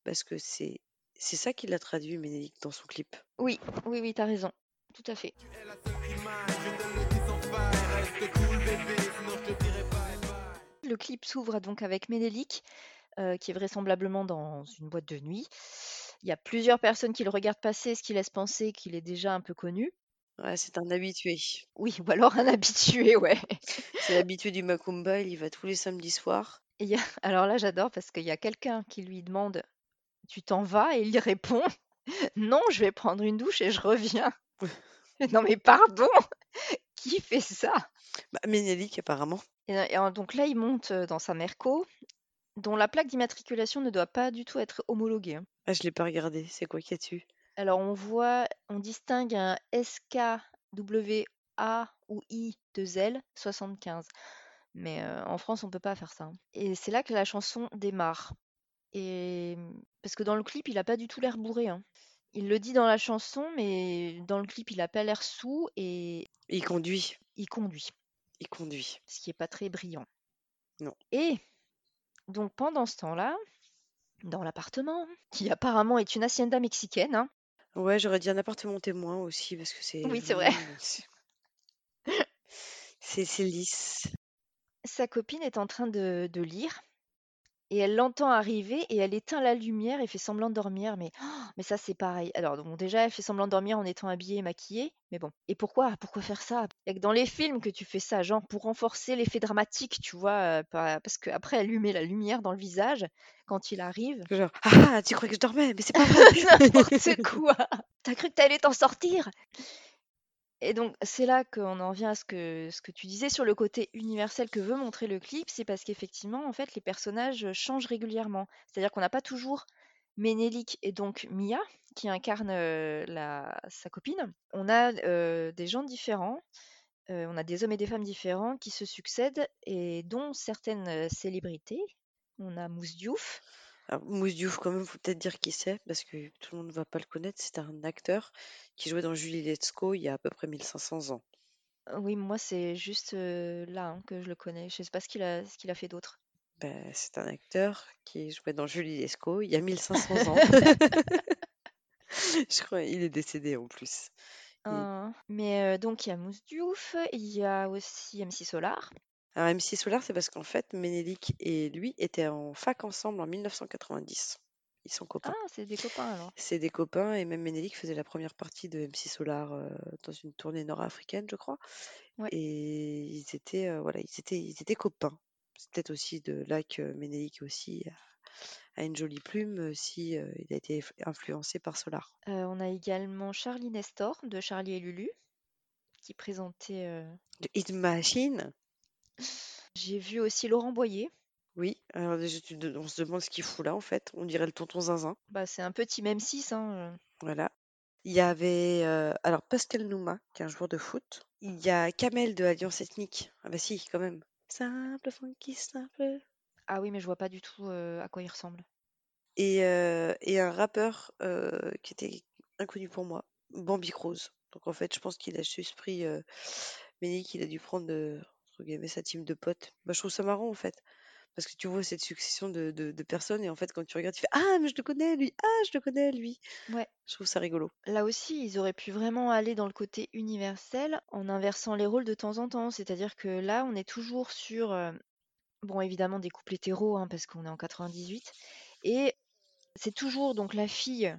Speaker 2: parce que c'est c'est ça qui l'a traduit, Ménélique, dans son clip.
Speaker 1: Oui, oui, oui, t'as raison. Tout à fait. Le clip s'ouvre donc avec Ménélique, euh, qui est vraisemblablement dans une boîte de nuit. Il y a plusieurs personnes qui le regardent passer, ce qui laisse penser qu'il est déjà un peu connu.
Speaker 2: Ouais, c'est un habitué.
Speaker 1: Oui, ou alors un habitué, ouais.
Speaker 2: C'est l'habitué du Macumba, il y va tous les samedis soirs.
Speaker 1: Et il y a- Alors là, j'adore parce qu'il y a quelqu'un qui lui demande Tu t'en vas? Et il répond Non, je vais prendre une douche et je reviens. non, mais pardon Qui fait ça
Speaker 2: Bah, Ménélique, apparemment.
Speaker 1: Et, et, euh, donc là, il monte euh, dans sa Merco, dont la plaque d'immatriculation ne doit pas du tout être homologuée. hein.
Speaker 2: Ah, je l'ai pas regardé, c'est quoi qu'il y a dessus?
Speaker 1: Alors on voit, on distingue un SKWA ou I de L 75. Mais euh, en France, on peut pas faire ça. hein. Et c'est là que la chanson démarre. Et parce que dans le clip, il a pas du tout l'air bourré. hein. Il le dit dans la chanson, mais dans le clip, il a pas l'air sous et
Speaker 2: Il conduit,
Speaker 1: il conduit,
Speaker 2: il conduit.
Speaker 1: ce qui est pas très brillant.
Speaker 2: Non.
Speaker 1: Et donc pendant ce temps-là, dans l'appartement, qui apparemment est une hacienda mexicaine, hein,
Speaker 2: Ouais, j'aurais dit un appartement témoin aussi, parce que c'est
Speaker 1: Oui, c'est vrai.
Speaker 2: c'est lisse.
Speaker 1: sa copine est en train de, de lire et elle l'entend arriver et elle éteint la lumière et fait semblant de dormir. Mais, oh, mais ça, c'est pareil. Alors, bon, déjà, elle fait semblant de dormir en étant habillée et maquillée. Mais bon. Et pourquoi? Pourquoi faire ça? Il y a que dans les films que tu fais ça, genre pour renforcer l'effet dramatique, tu vois. euh, Parce qu'après, elle lui met la lumière dans le visage quand il arrive.
Speaker 2: Genre, ah, tu crois que je dormais, mais c'est pas vrai.
Speaker 1: N'importe quoi? T'as cru que t'allais t'en sortir? Et donc, c'est là qu'on en vient à ce que, ce que tu disais sur le côté universel que veut montrer le clip, c'est parce qu'effectivement, en fait, les personnages changent régulièrement. C'est-à-dire qu'on n'a pas toujours Ménélique et donc Mia, qui incarne euh, la, sa copine. On a euh, des gens différents, euh, on a des hommes et des femmes différents qui se succèdent, et dont certaines euh, célébrités. On a Mousse Diouf,
Speaker 2: Alors, Mousse Diouf, quand même, faut peut-être dire qui c'est, parce que tout le monde ne va pas le connaître. C'est un acteur qui jouait dans Julie Let's Go il y a à peu près 1500 ans.
Speaker 1: Euh, Oui, moi, c'est juste euh, là hein, que je le connais. Je sais pas ce qu'il a, ce qu'il a fait d'autre.
Speaker 2: Ben, c'est un acteur qui jouait dans Julie Lescaut il y a 1500 ans. Je crois il est décédé en plus. Il-
Speaker 1: Euh, mais euh, donc, il y a Mousse Diouf, il y a aussi MC Solar.
Speaker 2: Alors MC Solar, c'est parce qu'en fait, Ménélique et lui étaient en fac ensemble en 1990. Ils sont
Speaker 1: Ah,
Speaker 2: copains.
Speaker 1: c'est des copains alors.
Speaker 2: C'est des copains et même Ménélique faisait la première partie de MC Solar euh, dans une tournée nord-africaine, je crois.
Speaker 1: Ouais.
Speaker 2: Et ils étaient, euh, voilà, ils étaient, ils étaient copains. C'est peut-être aussi de là que Ménélique aussi a, a une jolie plume euh, si euh, il a été inf- influencé par Solar.
Speaker 1: On a également Charlie Nestor de Charlie et Lulu qui présentait.
Speaker 2: De Hit Machine,
Speaker 1: J'ai vu aussi Laurent Boyer.
Speaker 2: oui. Alors déjà, tu te- on se demande ce qu'il fout là en fait. On dirait le tonton Zinzin.
Speaker 1: Bah, c'est un peu Team M6. Hein. euh.
Speaker 2: Voilà. Il y avait euh, alors Pascal Nouma, qui est un joueur de foot. Il y a Kamel de Alliance Ethnique. Ah bah si, quand même. Simple, funky, simple.
Speaker 1: Ah oui, mais je vois pas du tout euh, à quoi il ressemble.
Speaker 2: Et, euh, et un rappeur euh, qui était inconnu pour moi, Bambi Rose. Donc en fait, je pense qu'il a juste pris euh, Ménique, il a dû prendre de, entre guillemets, sa team de potes. Bah, je trouve ça marrant en fait. Parce que tu vois cette succession de, de- de personnes et en fait, quand tu regardes, tu fais Ah, mais je le connais lui, ah, je le connais lui.
Speaker 1: Ouais.
Speaker 2: Je trouve ça rigolo.
Speaker 1: Là aussi, ils auraient pu vraiment aller dans le côté universel en inversant les rôles de temps en temps. C'est-à-dire que là, on est toujours sur, euh, bon, évidemment, des couples hétéros, hein, parce qu'on est en 98. Et c'est toujours donc la fille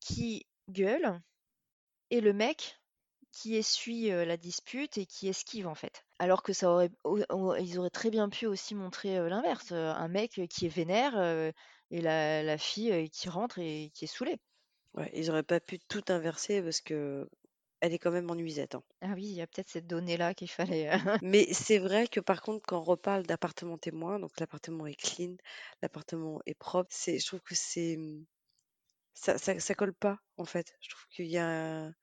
Speaker 1: qui gueule et le mec qui essuie euh, la dispute et qui esquive en fait. Alors que ça aurait, au- au- ils auraient très bien pu aussi montrer euh, l'inverse, euh, un mec qui est vénère euh, et la, la fille euh, qui rentre et qui est saoulée.
Speaker 2: Ouais, ils auraient pas pu tout inverser parce que elle est quand même en nuisette. hein.
Speaker 1: Ah oui, il y a peut-être cette donnée-là qu'il fallait. euh,
Speaker 2: Mais c'est vrai que par contre, quand on reparle d'appartement témoin, donc l'appartement est clean, l'appartement est propre, c'est, je trouve que c'est, ça, ça, ça colle pas en fait. Je trouve qu'il y a, un-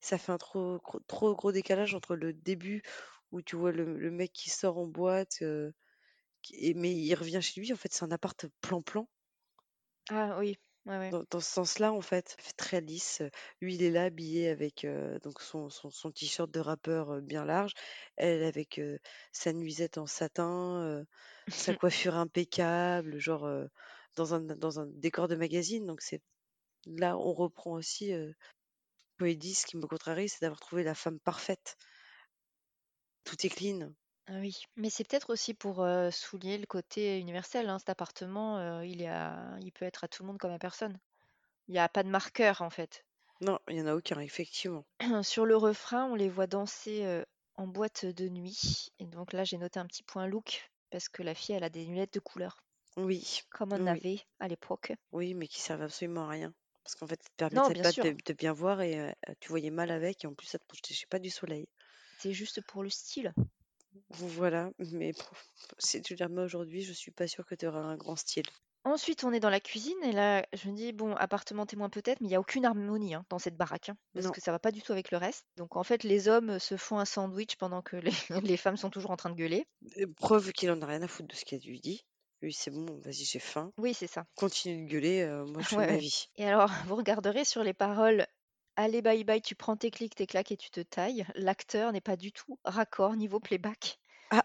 Speaker 2: ça fait un trop, gros- trop gros décalage entre le début où tu vois le, le mec qui sort en boîte, qui- et- mais il revient chez lui. En fait, c'est un appart plan-plan.
Speaker 1: Ah oui, ouais, ouais.
Speaker 2: Dans, dans ce sens-là, en fait, fait très lisse. Lui, il est là habillé avec donc son, son, son t-shirt de rappeur bien large, elle avec sa nuisette en satin, sa coiffure impeccable, genre dans un, dans un décor de magazine. Donc c'est là, on reprend aussi. Ce qui me contrarie, c'est d'avoir trouvé la femme parfaite. Tout est clean.
Speaker 1: Ah oui, mais c'est peut-être aussi pour souligner le côté universel. hein, Cet appartement, il est à- il peut être à tout le monde comme à personne. Il n'y a pas de marqueur en fait.
Speaker 2: Non, il n'y en a aucun, effectivement.
Speaker 1: Sur le refrain, on les voit danser en boîte de nuit. Et donc là, j'ai noté un petit point look parce que la fille, elle a des lunettes de couleur,
Speaker 2: Oui,
Speaker 1: comme on
Speaker 2: oui,
Speaker 1: avait à l'époque.
Speaker 2: oui, mais qui servent absolument à rien. Parce qu'en fait, ça te
Speaker 1: Non,
Speaker 2: permettait
Speaker 1: bien
Speaker 2: pas
Speaker 1: sûr,
Speaker 2: de, de bien voir et tu voyais mal avec, et en plus, ça te projetait pas du soleil.
Speaker 1: c'est juste pour le style.
Speaker 2: Voilà, mais bon, si tu la remets aujourd'hui, je suis pas sûre que tu auras un grand style.
Speaker 1: Ensuite, on est dans la cuisine et là, je me dis, bon, appartement témoin peut-être, mais il n'y a aucune harmonie hein, dans cette baraque, hein, parce
Speaker 2: Non,
Speaker 1: que ça va pas du tout avec le reste. Donc en fait, les hommes se font un sandwich pendant que les, les femmes sont toujours en train de gueuler.
Speaker 2: Preuve qu'il en a rien à foutre de ce qu'elle lui dit. Lui, c'est bon, vas-y, j'ai faim.
Speaker 1: Oui, c'est ça.
Speaker 2: Continue de gueuler, euh, moi je fais
Speaker 1: Ouais,
Speaker 2: ma
Speaker 1: ouais.
Speaker 2: vie.
Speaker 1: Et alors, vous regarderez sur les paroles, allez, bye bye, tu prends tes clics, tes claques et tu te tailles. L'acteur n'est pas du tout raccord niveau playback.
Speaker 2: Ah,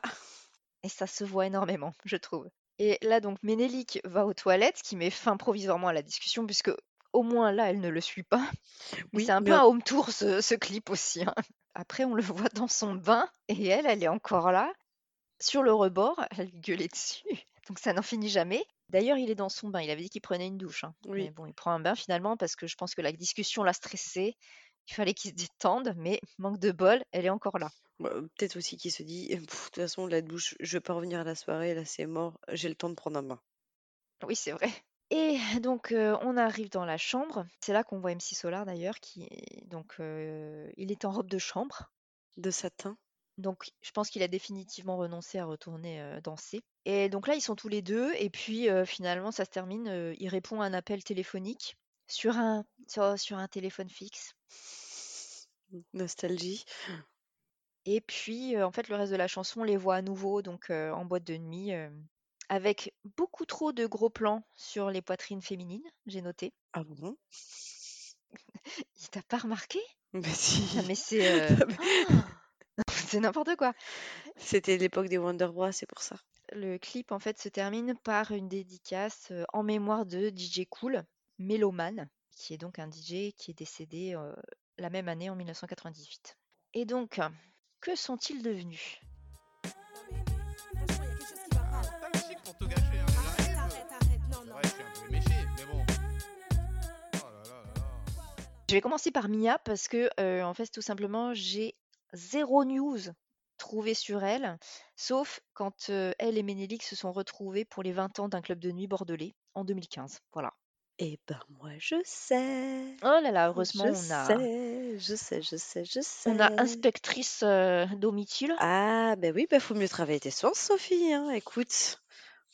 Speaker 1: Et ça se voit énormément, je trouve. Et là, donc, Ménélique va aux toilettes, ce qui met fin provisoirement à la discussion, puisque au moins là, elle ne le suit pas. Mais
Speaker 2: oui,
Speaker 1: c'est un
Speaker 2: mais
Speaker 1: peu un home tour, ce, ce clip aussi. hein. Après, on le voit dans son bain, et elle, elle est encore là, sur le rebord, elle gueulait dessus. Donc ça n'en finit jamais. D'ailleurs, il est dans son bain. Il avait dit qu'il prenait une douche. hein. Mais
Speaker 2: oui,
Speaker 1: bon, il prend un bain finalement parce que je pense que la discussion l'a stressé. Il fallait qu'il se détende, mais manque de bol, elle est encore là.
Speaker 2: Bah, peut-être aussi qu'il se dit, de toute façon, la douche, je vais pas revenir à la soirée, là c'est mort, j'ai le temps de prendre un bain.
Speaker 1: Oui, c'est vrai. Et donc, euh, on arrive dans la chambre. C'est là qu'on voit MC Solar d'ailleurs, qui donc euh, il est en robe de chambre.
Speaker 2: De satin.
Speaker 1: Donc, je pense qu'il a définitivement renoncé à retourner euh, danser. Et donc là, ils sont tous les deux. Et puis, euh, finalement, ça se termine. euh, il répond à un appel téléphonique sur un, sur, sur un téléphone fixe.
Speaker 2: Nostalgie.
Speaker 1: Et puis, en fait, le reste de la chanson, on les voit à nouveau donc en boîte de nuit, avec beaucoup trop de gros plans sur les poitrines féminines, j'ai noté.
Speaker 2: Ah bon?
Speaker 1: Il t'a pas remarqué?
Speaker 2: Mais
Speaker 1: Ah,
Speaker 2: si.
Speaker 1: mais c'est
Speaker 2: Non, mais
Speaker 1: c'est n'importe quoi.
Speaker 2: C'était l'époque des Wonder Bros, c'est pour ça.
Speaker 1: Le clip en fait se termine par une dédicace euh, en mémoire de DJ Cool, Méloman, qui est donc un DJ qui est décédé euh, la même année en 1998. Et donc, que sont-ils devenus?
Speaker 4: C'est. Je
Speaker 1: vais commencer par Mia parce que euh, en fait tout simplement j'ai zéro news trouvé sur elle, sauf quand euh, elle et Ménélique se sont retrouvés pour les 20 ans d'un club de nuit bordelais en 2015. Voilà.
Speaker 2: Eh ben moi je sais.
Speaker 1: Oh là là, heureusement
Speaker 2: Je
Speaker 1: on a
Speaker 2: sais, je sais, je sais, je sais.
Speaker 1: on a inspectrice euh, domicile.
Speaker 2: Ah, ben oui, ben faut mieux travailler tes sources, Sophie. Hein. Écoute,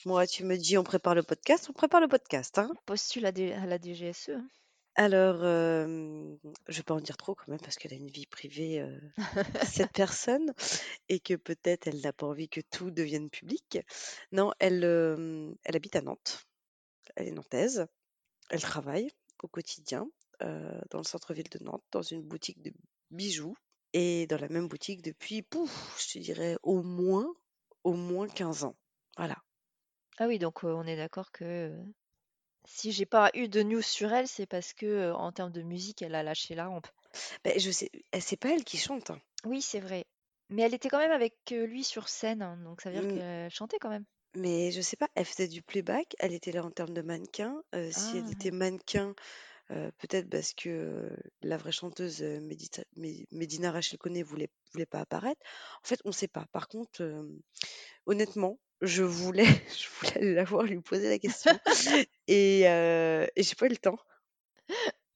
Speaker 2: moi, tu me dis on prépare le podcast, on prépare le podcast. Hein.
Speaker 1: postule à, D- à la DGSE. hein.
Speaker 2: Alors, euh, je vais pas en dire trop quand même parce qu'elle a une vie privée, cette personne, et que peut-être elle n'a pas envie que tout devienne public. Non, elle, elle habite à Nantes. Elle est nantaise. Elle travaille au quotidien dans le centre-ville de Nantes, dans une boutique de bijoux. Et dans la même boutique depuis, pouf, je te dirais au moins, au moins 15 ans. Voilà.
Speaker 1: Ah oui, donc on est d'accord que si j'ai pas eu de news sur elle, c'est parce que en termes de musique, elle a lâché la rampe.
Speaker 2: Ben, je sais, eh, c'est pas elle qui chante. hein.
Speaker 1: Oui, c'est vrai. Mais elle était quand même avec lui sur scène, hein, donc ça veut dire
Speaker 2: Mm.
Speaker 1: qu'elle chantait quand même.
Speaker 2: Mais je sais pas, elle faisait du playback, elle était là en termes de mannequin. si elle
Speaker 1: Ah.
Speaker 2: était mannequin, peut-être parce que la vraie chanteuse Médita- Mé- Médina Rachel Koné voulait, voulait pas apparaître. En fait, on sait pas. Par contre, honnêtement, je voulais, je voulais aller la voir, lui poser la question. Et euh, et j'ai pas eu le temps.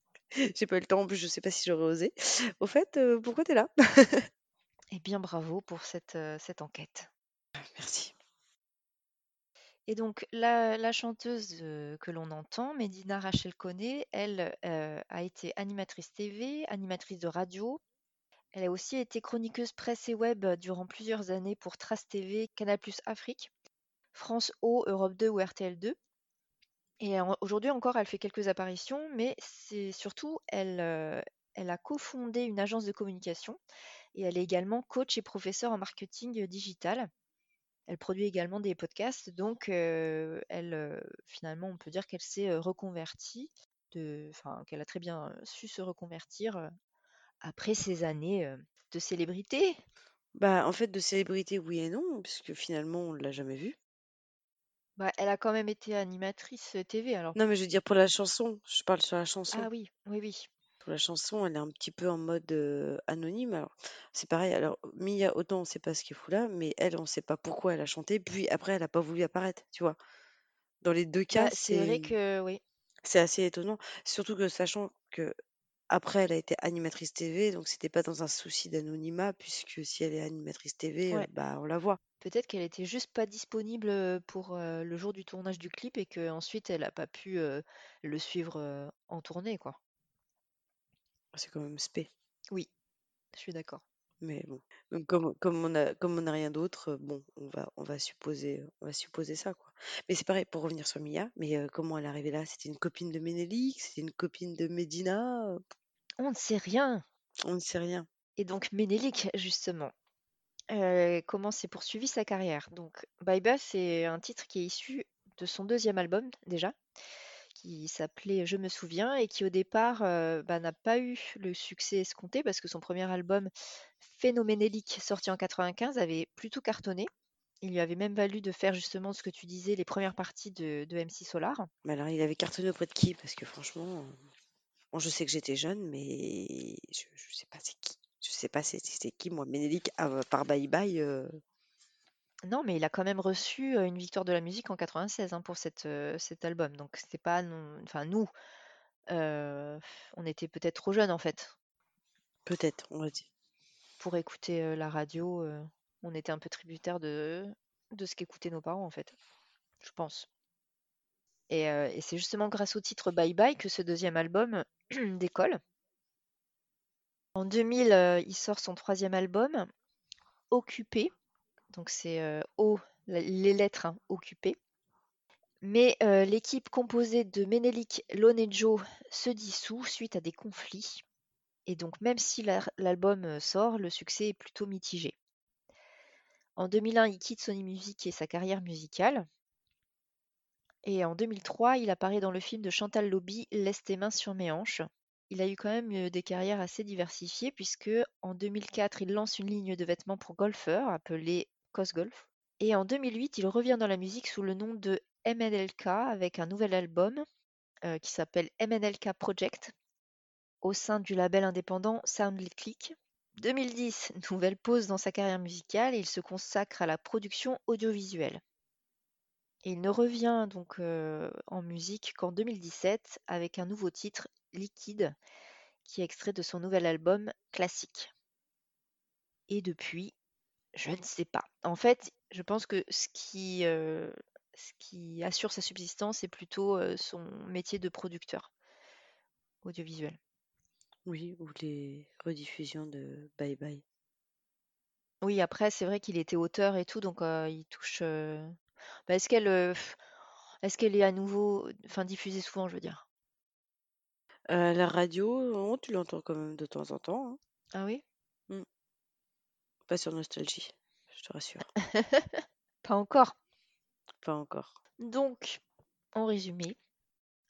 Speaker 2: J'ai pas eu le temps, en plus, je sais pas si j'aurais osé. Au fait, euh, pourquoi t'es là?
Speaker 1: Eh bien, bravo pour cette, euh, cette enquête.
Speaker 2: Merci.
Speaker 1: Et donc, la, la chanteuse euh, que l'on entend, Medina Rachel Koné, elle euh, a été animatrice TV, animatrice de radio. Elle a aussi été chroniqueuse presse et web durant plusieurs années pour Trace TV, Canal Afrique, France O, Europe 2 ou RTL 2. Et aujourd'hui encore, elle fait quelques apparitions, mais c'est surtout, elle, euh, elle a cofondé une agence de communication et elle est également coach et professeure en marketing digital. Elle produit également des podcasts, donc euh, elle, euh, finalement, on peut dire qu'elle s'est euh, reconvertie, de, enfin, qu'elle a très bien euh, su se reconvertir euh, après ces années euh, de célébrité.
Speaker 2: Bah, en fait, de célébrité, oui et non, puisque finalement, on l'a jamais vue.
Speaker 1: Bah, elle a quand même été animatrice euh, TV, alors.
Speaker 2: Non, mais je veux dire pour la chanson, je parle sur la chanson.
Speaker 1: Ah oui, oui, oui.
Speaker 2: Pour la chanson, elle est un petit peu en mode euh, anonyme. Alors, c'est pareil. Alors, Mia, autant on sait pas ce qu'elle fout là, mais elle, on sait pas pourquoi elle a chanté. Puis après, elle a pas voulu apparaître, tu vois. Dans les deux cas,
Speaker 1: Bah, c'est vrai
Speaker 2: c'est
Speaker 1: que oui.
Speaker 2: c'est assez étonnant. Surtout que sachant que après, elle a été animatrice TV, donc c'était pas dans un souci d'anonymat, puisque si elle est animatrice TV, euh,
Speaker 1: Ouais.
Speaker 2: bah on la voit.
Speaker 1: Peut-être qu'elle était juste pas disponible pour le jour du tournage du clip et qu'ensuite elle a pas pu le suivre en tournée, quoi.
Speaker 2: C'est quand même spé.
Speaker 1: Oui, je suis d'accord.
Speaker 2: Mais bon, donc comme, comme on a comme on n'a rien d'autre, bon, on va on va supposer on va supposer ça quoi. Mais c'est pareil pour revenir sur Mia, mais comment elle est arrivée là? C'était une copine de Ménélique, c'était une copine de Médina,
Speaker 1: On ne sait rien.
Speaker 2: on ne sait rien.
Speaker 1: Et donc Ménélique, justement, euh, comment s'est poursuivie sa carrière? Donc Bye Bye, c'est un titre qui est issu de son deuxième album déjà, qui s'appelait Je me souviens et qui au départ euh, bah, n'a pas eu le succès escompté parce que son premier album Phénoménélique, sorti en 95, avait plutôt cartonné. Il lui avait même valu de faire justement ce que tu disais, les premières parties de, de MC Solar.
Speaker 2: Alors il avait cartonné auprès de qui? Parce que franchement, je sais que j'étais jeune, mais je, je sais pas c'est qui. Je sais pas c'est qui moi Ménélique à part Bye Bye. euh,
Speaker 1: Non, mais il a quand même reçu euh, une victoire de la musique en 96 hein, pour cette, euh, cet album. Donc c'était pas non... Enfin nous, euh, on était peut-être trop jeunes en fait
Speaker 2: Peut-être, on va dire.
Speaker 1: pour écouter euh, la radio. euh, on était un peu tributaire de, de ce qu'écoutaient nos parents en fait, je pense. Et, euh, et c'est justement grâce au titre Bye Bye que ce deuxième album décolle. En 2000, euh, il sort son troisième album, Occupé. Donc c'est euh, O, les lettres hein, Occupé. Mais euh, l'équipe composée de Menelik, Lone et Joe se dissout suite à des conflits. Et donc même si la- l'album sort, le succès est plutôt mitigé. En 2001, il quitte Sony Music et sa carrière musicale. Et en 2003, il apparaît dans le film de Chantal Lobby, Laisse tes mains sur mes hanches. Il a eu quand même des carrières assez diversifiées puisque en 2004, il lance une ligne de vêtements pour golfeurs appelée Cosgolf. Et en 2008, il revient dans la musique sous le nom de MNLK avec un nouvel album qui s'appelle MNLK Project au sein du label indépendant Soundclick. 2010, nouvelle pause dans sa carrière musicale et il se consacre à la production audiovisuelle. Et il ne revient donc euh, en musique qu'en 2017 avec un nouveau titre, Liquide, qui est extrait de son nouvel album Classique. Et depuis, je ne sais pas. En fait, je pense que ce qui, euh, ce qui assure sa subsistance est plutôt euh, son métier de producteur audiovisuel.
Speaker 2: Oui, ou les rediffusions de Bye Bye.
Speaker 1: Oui, après, c'est vrai qu'il était auteur et tout, donc il touche. Bah, est-ce qu'elle, pff, est-ce qu'elle est à nouveau, enfin diffusée souvent, je veux dire?
Speaker 2: La radio, tu l'entends quand même de temps en temps. hein.
Speaker 1: Ah oui?
Speaker 2: Pas sur Nostalgie, je te rassure.
Speaker 1: Pas encore.
Speaker 2: Pas encore.
Speaker 1: Donc, en résumé,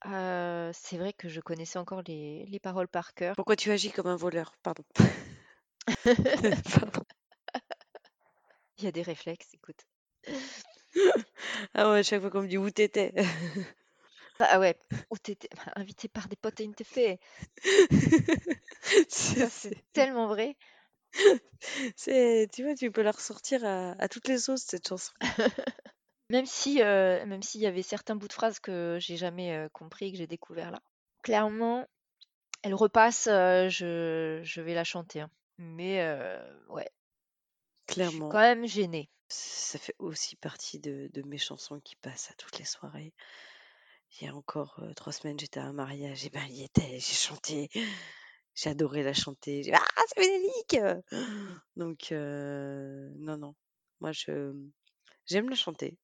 Speaker 1: c'est vrai que je connaissais encore les, les paroles par cœur.
Speaker 2: Pourquoi tu agis comme un voleur Pardon. Pardon.
Speaker 1: Il y a des réflexes, écoute.
Speaker 2: Ah ouais, chaque fois qu'on me dit où t'étais.
Speaker 1: Ah ouais, où t'étais bah, invité par des potes à une fait.
Speaker 2: C'est-
Speaker 1: Ça, c'est tellement vrai.
Speaker 2: c'est, tu vois, tu peux la ressortir à, à toutes les sauces, cette chanson.
Speaker 1: Même si, euh, même s'il y avait certains bouts de phrases que j'ai jamais euh, compris et que j'ai découvert là. Clairement, elle repasse, euh, je, je vais la chanter. hein. Mais euh, ouais, je suis
Speaker 2: Clairement.
Speaker 1: quand même gênée.
Speaker 2: Ça fait aussi partie de, de mes chansons qui passent à toutes les soirées. Il y a encore euh, trois semaines, j'étais à un mariage, et ben il y était, j'ai chanté, j'ai adoré la chanter. J'ai- Ah, c'est Ménélique Donc, euh, non, non. Moi, je j'aime la chanter.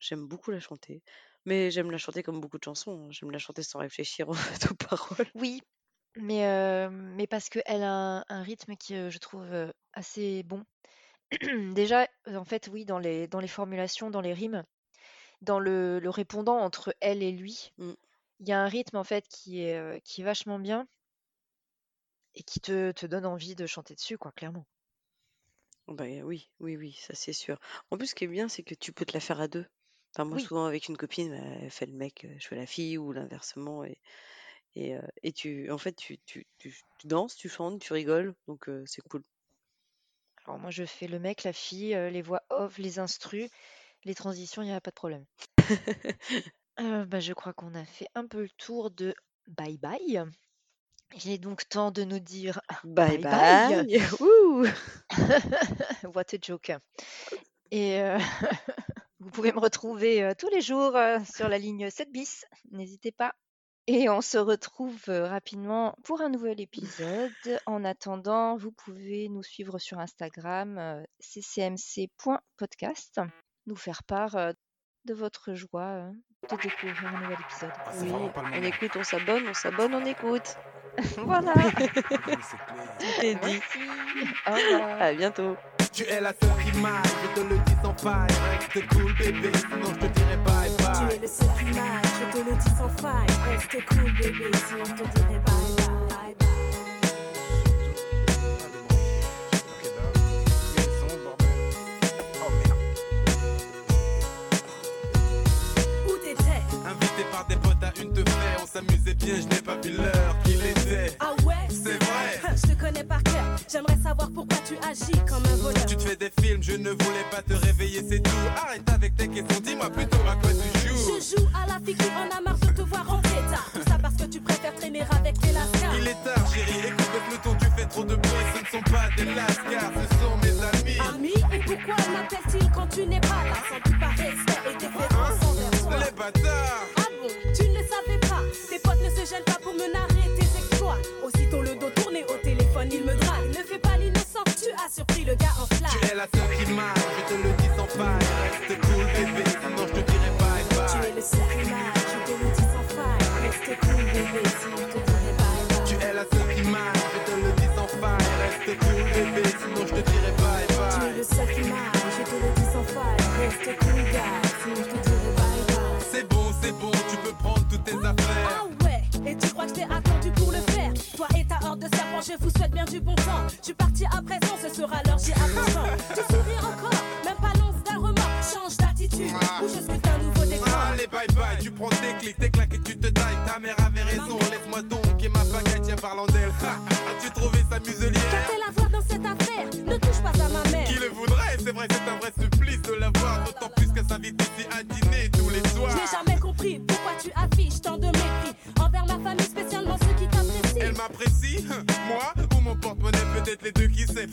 Speaker 2: J'aime beaucoup la chanter. Mais j'aime la chanter comme beaucoup de chansons. hein. J'aime la chanter sans réfléchir en fait, aux paroles.
Speaker 1: Oui, mais, euh, mais parce qu'elle a un, un rythme qui, euh, je trouve, euh, assez bon. Déjà, en fait, oui, dans les, dans les formulations, dans les rimes, dans le, le répondant entre elle et lui,
Speaker 2: Mm.
Speaker 1: il y a un rythme en fait qui est, qui est vachement bien et qui te, te donne envie de chanter dessus, quoi, clairement.
Speaker 2: Bah, oui, oui, oui, ça c'est sûr. En plus, ce qui est bien, c'est que tu peux te la faire à deux. Enfin, moi,
Speaker 1: Oui.
Speaker 2: souvent avec une copine, bah, elle fait le mec, je fais la fille, ou l'inversement. Et, et, et tu, en fait, tu, tu, tu, tu danses, tu chantes, tu rigoles. Donc, c'est cool.
Speaker 1: Alors moi, je fais le mec, la fille, euh, les voix off, les instrus, les transitions, il n'y a pas de problème. Euh, bah, je crois qu'on a fait un peu le tour de Bye Bye. Il est donc temps de nous dire
Speaker 2: Bye
Speaker 1: Bye. What a joke. Et euh, vous pouvez me retrouver tous les jours sur la ligne 7 bis, n'hésitez pas. Et on se retrouve euh, rapidement pour un nouvel épisode. En attendant, vous pouvez nous suivre sur Instagram, euh, ccmc.podcast, nous faire part euh, de votre joie euh, de découvrir un nouvel épisode.
Speaker 4: Ah,
Speaker 2: Oui, on écoute, on s'abonne, on s'abonne, on écoute.
Speaker 1: voilà.
Speaker 2: Tout est dit.
Speaker 1: merci, au revoir.
Speaker 2: À bientôt.
Speaker 3: Tu es la seule je te le dis faille. Reste cool bébé, sinon je te dirai bye
Speaker 5: Tu
Speaker 3: bye.
Speaker 5: es le seul qui m'aille, je te le dis sans faille. Reste cool bébé, sinon je te dirai bye bye. bye, bye.
Speaker 4: Merde.
Speaker 5: Où t'étais?
Speaker 3: Invité par des potes à une te on s'amusait bien, je n'ai pas vu l'heure qu'il était.
Speaker 5: Ah ouais?
Speaker 3: C'est vrai.
Speaker 5: Je te connais par j'aimerais savoir pourquoi tu agis comme un voleur.
Speaker 3: Tu te fais des films, je ne voulais pas
Speaker 4: te réveiller, c'est tout. Arrête avec tes questions, dis-moi plutôt à quoi tu joues.
Speaker 5: Je joue à la fille qui en a marre de te voir rentrer tard. Tout ça parce que tu préfères traîner avec tes lascars.
Speaker 4: Il est tard, chérie, écoute le peloton, tu fais trop de bruit. Ce ne sont pas des lascars, ce sont mes amis.
Speaker 5: Ami, et pourquoi m'appelle-t-il quand tu n'es pas là? Sans doute par respect et déférence envers toi.
Speaker 4: Les bâtards.
Speaker 5: Tu partis à présent, ce sera l'heure, j'y attends. Tu souris encore, même pas l'once d'un remords. Change d'attitude, ou je suis un nouveau décor.
Speaker 4: Allez, bye bye, tu prends tes clics, tes claques sait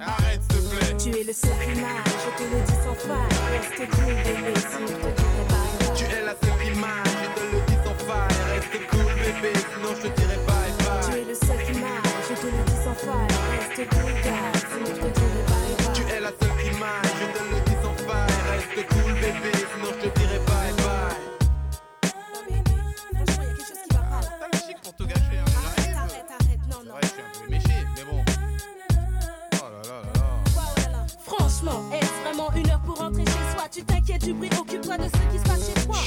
Speaker 4: Ha, Arrête, s'il te plaît.
Speaker 5: Tu es le seul je te le dis sans faille. Reste cool,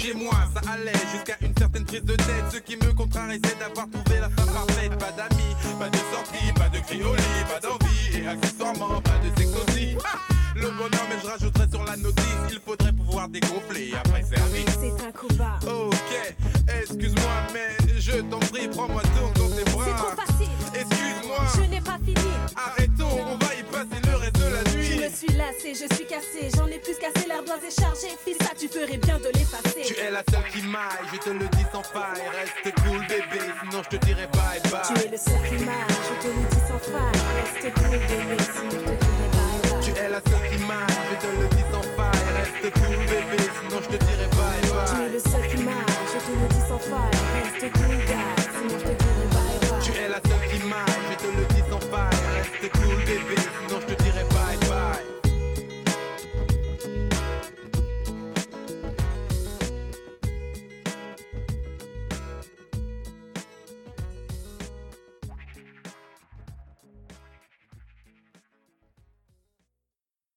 Speaker 5: chez
Speaker 4: moi, ça allait jusqu'à une certaine prise de tête. Ce qui me contrarie, c'est d'avoir trouvé la femme parfaite. Pas d'amis, pas de sortie, pas de cri au lit, pas d'envie. Et accessoirement, pas de sexe aussi. Ah, le bonheur, mais je rajouterais sur la notice. Il faudrait pouvoir dégonfler après service.
Speaker 5: C'est un combat.
Speaker 4: Ok, excuse-moi, mais je t'en prie, prends-moi donc dans tes
Speaker 5: C'est trop
Speaker 4: bras.
Speaker 5: facile.
Speaker 4: Excuse-moi,
Speaker 5: Je n'ai pas fini.
Speaker 4: arrêtons, on va y passer le reste de la
Speaker 5: je suis lassé, je suis cassé, j'en ai plus cassé, l'ardoise est chargée. Fils, ça, tu ferais bien de l'effacer.
Speaker 4: Tu es la seule qui maille, je te le dis sans faille. Reste cool, bébé, sinon je te dirai bye bye.
Speaker 5: Tu es le seul qui maille, je te le dis sans faille. Reste cool, bébé, sinon je te dirai bye bye. Tu
Speaker 4: es la seule qui maille, je te le dis sans faille. Reste cool, bébé, sinon je te dirai bye bye.
Speaker 5: Le seul qui maille, je te le dis sans faille.